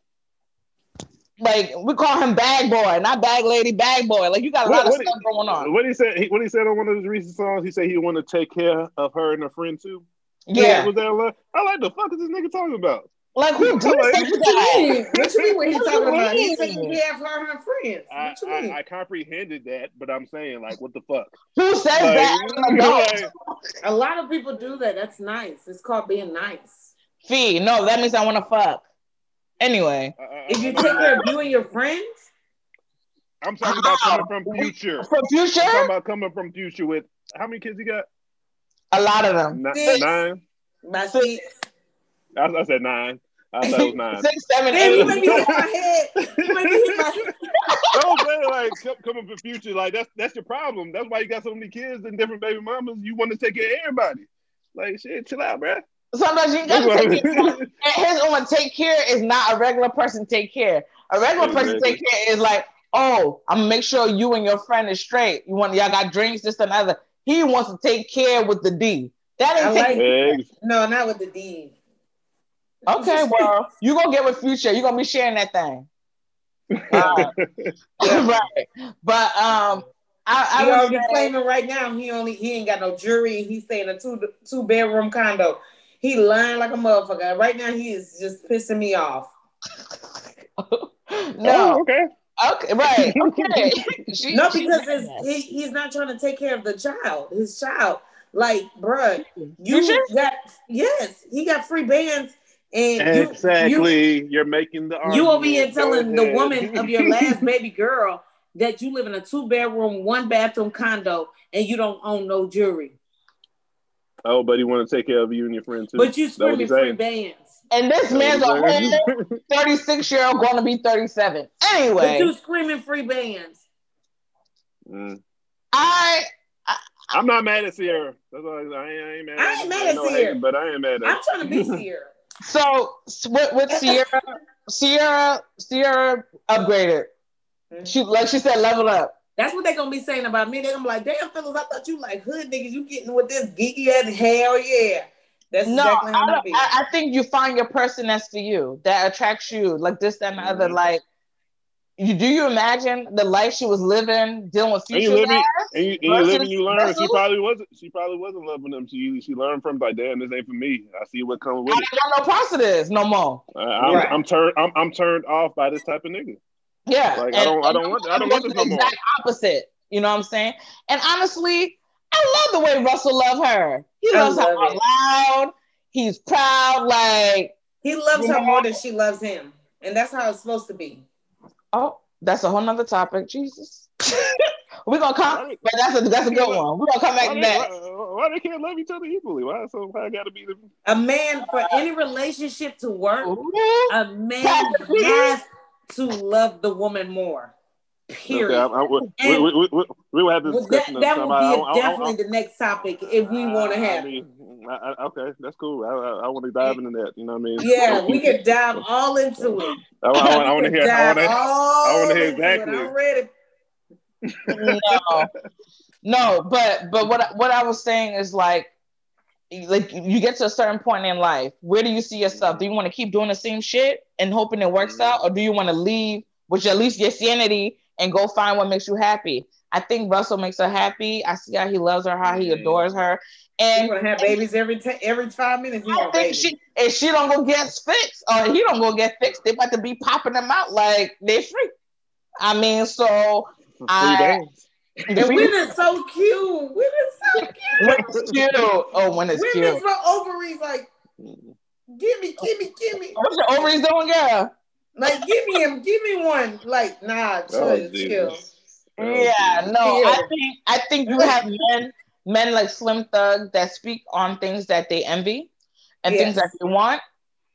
Like we call him bag boy, not bag lady, bag boy. Like you got a What- lot of what- stuff going on. What he said? He, what he said on one of his recent songs? He said he want to take care of her and her friend too. Yeah. was that? a lot? I like the fuck is this nigga talking about? Like who do Like, What you mean? What you mean? What he talking about? He's mean? taking care of her and her friends. I, What you mean? I, I comprehended that, but I'm saying like, what the fuck? Who says Like, that? as like, A lot of people do that. That's nice. It's called being nice. Fee, no, that means I want to fuck. Anyway, I- I- If you take care of you and your friends, I'm talking about coming from future. for I'm talking about coming from future with how many kids you got? a lot of them. Ni- Six. Nine. by six. I, I said nine. I thought it was nine. Six, seven, Damn, you made me hit my head. You made me hit my head. I'm saying like co- coming from future, like that's that's your problem. That's why you got so many kids and different baby mamas. You want to take care of everybody. Like shit, chill out, bruh. Sometimes you That's gotta take care. And his on take care is not a regular person take care. A regular person take care is like, oh, I'm gonna make sure you and your friend is straight. You want y'all got drinks, this and other. He wants to take care with the D. That ain't I taking like- Eggs. No, not with the D. Okay, well, you gonna get with future. You're gonna be sharing that thing. Uh, right. But um I, He I already was claiming right now he only he ain't got no jury. He's staying a two two bedroom condo. He lying like a motherfucker. Right now, he is just pissing me off. no. Oh, okay. Okay, right. Okay. She- No, because it's, he, he's not trying to take care of the child, his child. Like, bruh, you You sure? got yes, he got free bands, and you- Exactly. You, are making the You, you over here telling the woman of your last baby girl that you live in a two bedroom, one bathroom condo, and you don't own no jewelry, oh, but he want to take care of you and your friend too. but you That what screaming he's free bands. And this man's a That what he's whole 36 year old going to be 37. But Anyway, you screaming free bands. Mm. I I'm not mad at Ciara. That's all. I ain't, I ain't mad. I ain't mad at know Ciara. hating, but I ain't mad at. I'm trying to be Ciara. so with, with Ciara, Ciara, Ciara upgraded. She like she said, level up. That's what they're gonna be saying about me. They're gonna be like, damn fellas, I thought you like hood niggas, you getting with this geeky ass hell yeah. That's No, exactly how I, I, don't. I, I think you find your person that's for you that attracts you, like this and the other. Mm-hmm. Like, you do you imagine the life she was living, dealing with And you future live and you, and you live and you learn. She probably wasn't. She probably wasn't loving them. She she learned from like, damn, this ain't for me. I see what comes with I it. don't got no positives no more. I, I'm, Right. I'm turned. I'm, I'm turned off by this type of nigga. Yeah, Like, I don't- I don't want- I don't want this the no more. exact opposite. You know what I'm saying? And honestly, I love the way Russell love her. He loves her love out it. loud. He's proud. Like, he loves You her know? more than she loves him. And that's how it's supposed to be. oh, that's a whole nother topic. Jesus. We're gonna come, but that's a that's a good one. We're gonna come back Why to they, that. why, why they can't love each other equally? Why so? Why got to be the? A man for any relationship to work, Ooh. a man Pastor, has to love the woman more. Period. Okay, I, I, we, we, we, we, we will have this Well, discussion. that, that would some- be I- I- I- definitely the next topic if we want to have. it. mean, I, I, okay, that's cool. I, I, I want to dive into that. You know what I mean? Yeah, we could dive all into it. I, I, want, I want to We could hear. I want to. hear exactly. I'm ready. no, no, but but what what I was saying is like, like you get to a certain point in life. Where do you see yourself? Do you want to keep doing the same shit and hoping it works out, or do you want to leave with at least your sanity and go find what makes you happy? I think Russell makes her happy. I see how he loves her, how he Mhm. adores her, You and to have babies every t- every five minutes. You I think she if she don't go get fixed or he don't go get fixed, they about to be popping them out like they're free. I mean, so I-. and women's so cute. Women's so cute. when it's cute. Oh, when it's Women's cute. for ovaries like, give me, give me, give me. What's your ovaries doing, girl? Like, give me him, give me one. Like, nah, Oh, chill, chill. Yeah, no. Yeah. I think I think you have men, men like Slim Thug that speak on things that they envy and things that they want.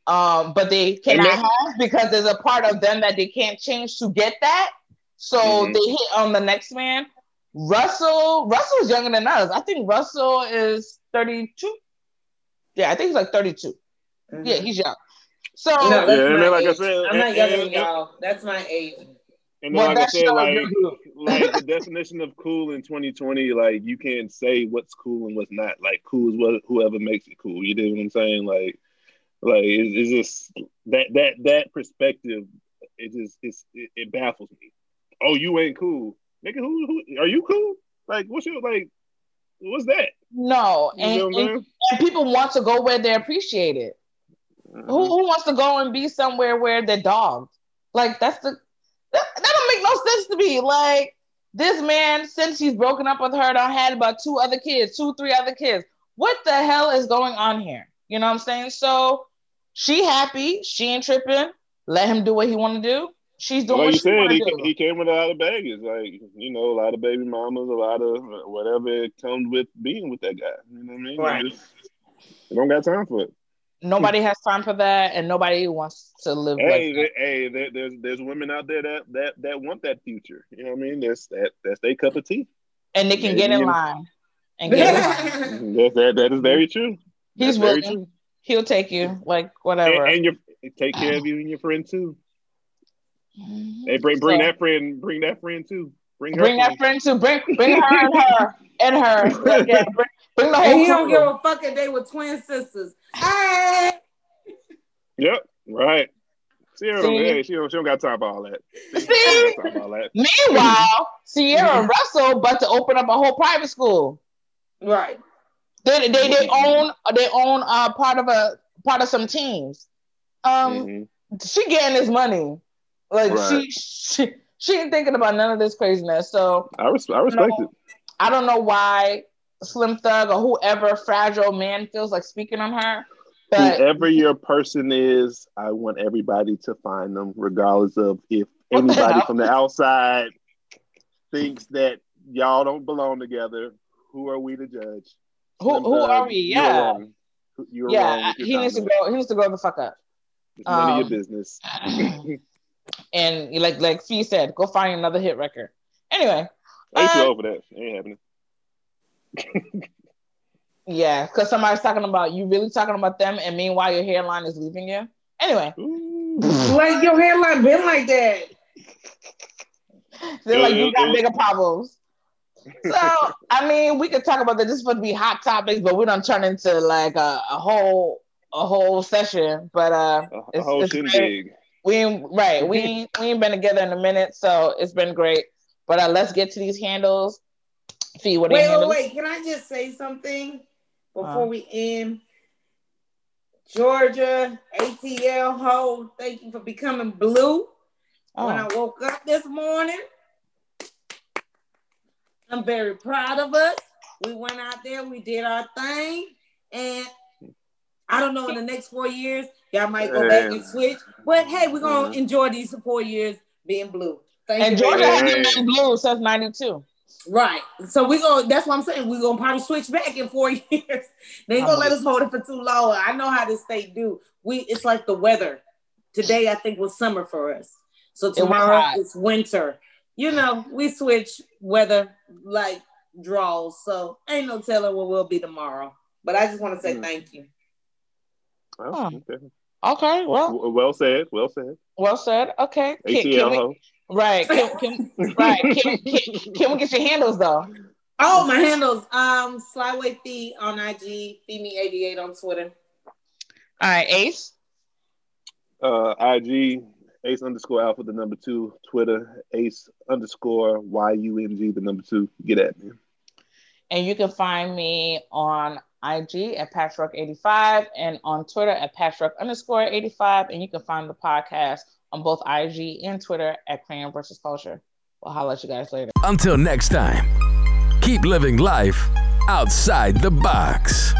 Um, but they cannot Amen. have because there's a part of them that they can't change to get that. So Mhm. they hit on the next man. Russell, Russell's younger than us. I think Russell is 32. Yeah, I think he's like 32. Mhm. Yeah, he's young. So No, that's Yeah, and my then, like I age. said, I'm not and- younger than y'all. That's my age. And then, well, like I said, like like the definition of cool in 2020, like you can't say what's cool and what's not. Like cool is what whoever makes it cool. You know what I'm saying? Like, like it's, it's just that that that perspective. It just it's it, it baffles me. Oh, you ain't cool, nigga. Who, who are you cool? Like, what's your like? What's that? No, You and, and, and people want to go where they're appreciated. saying? Who, mm-hmm. who wants to go and be somewhere where they're dogged? Like that's the that, that don't make no sense to me. Like this man, since he's broken up with her, don't had about two other kids, two, three other kids. What the hell is going on here? You know what I'm saying? So she happy, she ain't tripping. Let him do what he want to do. She's doing Like what you she said, he, do. he came with a lot of baggage, like you know, a lot of baby mamas, a lot of uh, whatever it comes with being with that guy. You know what I mean? Right. Just- you don't got time for it. nobody has time for that, and nobody wants to live Hey, like that. hey, there, there's there's women out there that that that want that future. You know what I mean? That's that that's their cup of tea. And they can get in line and get in line. That that, that is very true. He's That's very willing. true. He'll take you, like whatever. and you take care of you and your friend too. Hey, bring bring So- that friend, bring that friend too. Bring her Bring that friend too. Bring bring her and her and her. Like, yeah, bring, bring the And he whole don't give a fuck if they were twin sisters. Hey! Yep, right. Ciara, See? hey, she don't she don't got time for all that. She See? don't got time for all that. Meanwhile, Ciara and Russell about to open up a whole private school. Right. They they, they own they own uh part of a part of some teams. Um, mm-hmm. she getting this money. Like right. she she she ain't thinking about none of this craziness. So I, res- I respect you know, it. I don't know why Slim Thug or whoever fragile man feels like speaking on her. But whoever your person is, I want everybody to find them, regardless of if anybody from the outside thinks that y'all don't belong together. Who are we to judge? Who who are we? Yeah. You're yeah, he needs to go. He needs to grow the fuck up. It's none um, of your um, business. and like like Fee said, go find another hit record. Anyway, ain't um, too over that. Ain't happening. yeah, because somebody's talking about you. Really talking about them, and meanwhile your hairline is leaving you. Anyway, like your hairline been like that. They're like you got bigger problems. So I mean, we could talk about that. This is supposed to be hot topics, but we don't turn into like a, a whole a whole session. But uh, a, a whole shindig. We ain't, right. We ain't, we ain't been together in a minute, so it's been great. But uh, let's get to these handles. Fee, what wait, wait, wait. Can I just say something before uh, we end? Georgia ATL ho, thank you for becoming blue. Oh. When I woke up this morning, I'm very proud of us. We went out there, we did our thing, and I don't know in the next four years, y'all might go back and switch. But hey, we're gonna mm-hmm. enjoy these four years being blue. Thank and you. Georgia hasn't been blue since '92. Right. So we go. That's what I'm saying. We're gonna probably switch back in four years. they ain't gonna let us hold it for too long. I know how this state do. We it's like the weather. Today I think was summer for us. So tomorrow it it's winter. You know, we switch weather like draws. So ain't no telling what we'll be tomorrow. But I just want to say mm. thank you. Oh, okay. Okay, well, well said. Well said. Well said. Okay. Can, can we, right. Can, can, right. Can, can, can, we get your handles though? Oh, my handles. Um, Slyway Fee on IG, Fee Me 88 on Twitter. All right, Ace. Uh, IG Ace underscore Alpha the number two. Twitter Ace underscore Y U N G the number two. Get at me. And you can find me on IG at Patchwork85 and on Twitter at Patchwork underscore 85. And you can find the podcast on both IG and Twitter at Crayon versus Culture. We'll holler at you guys later. Until next time, keep living life outside the box.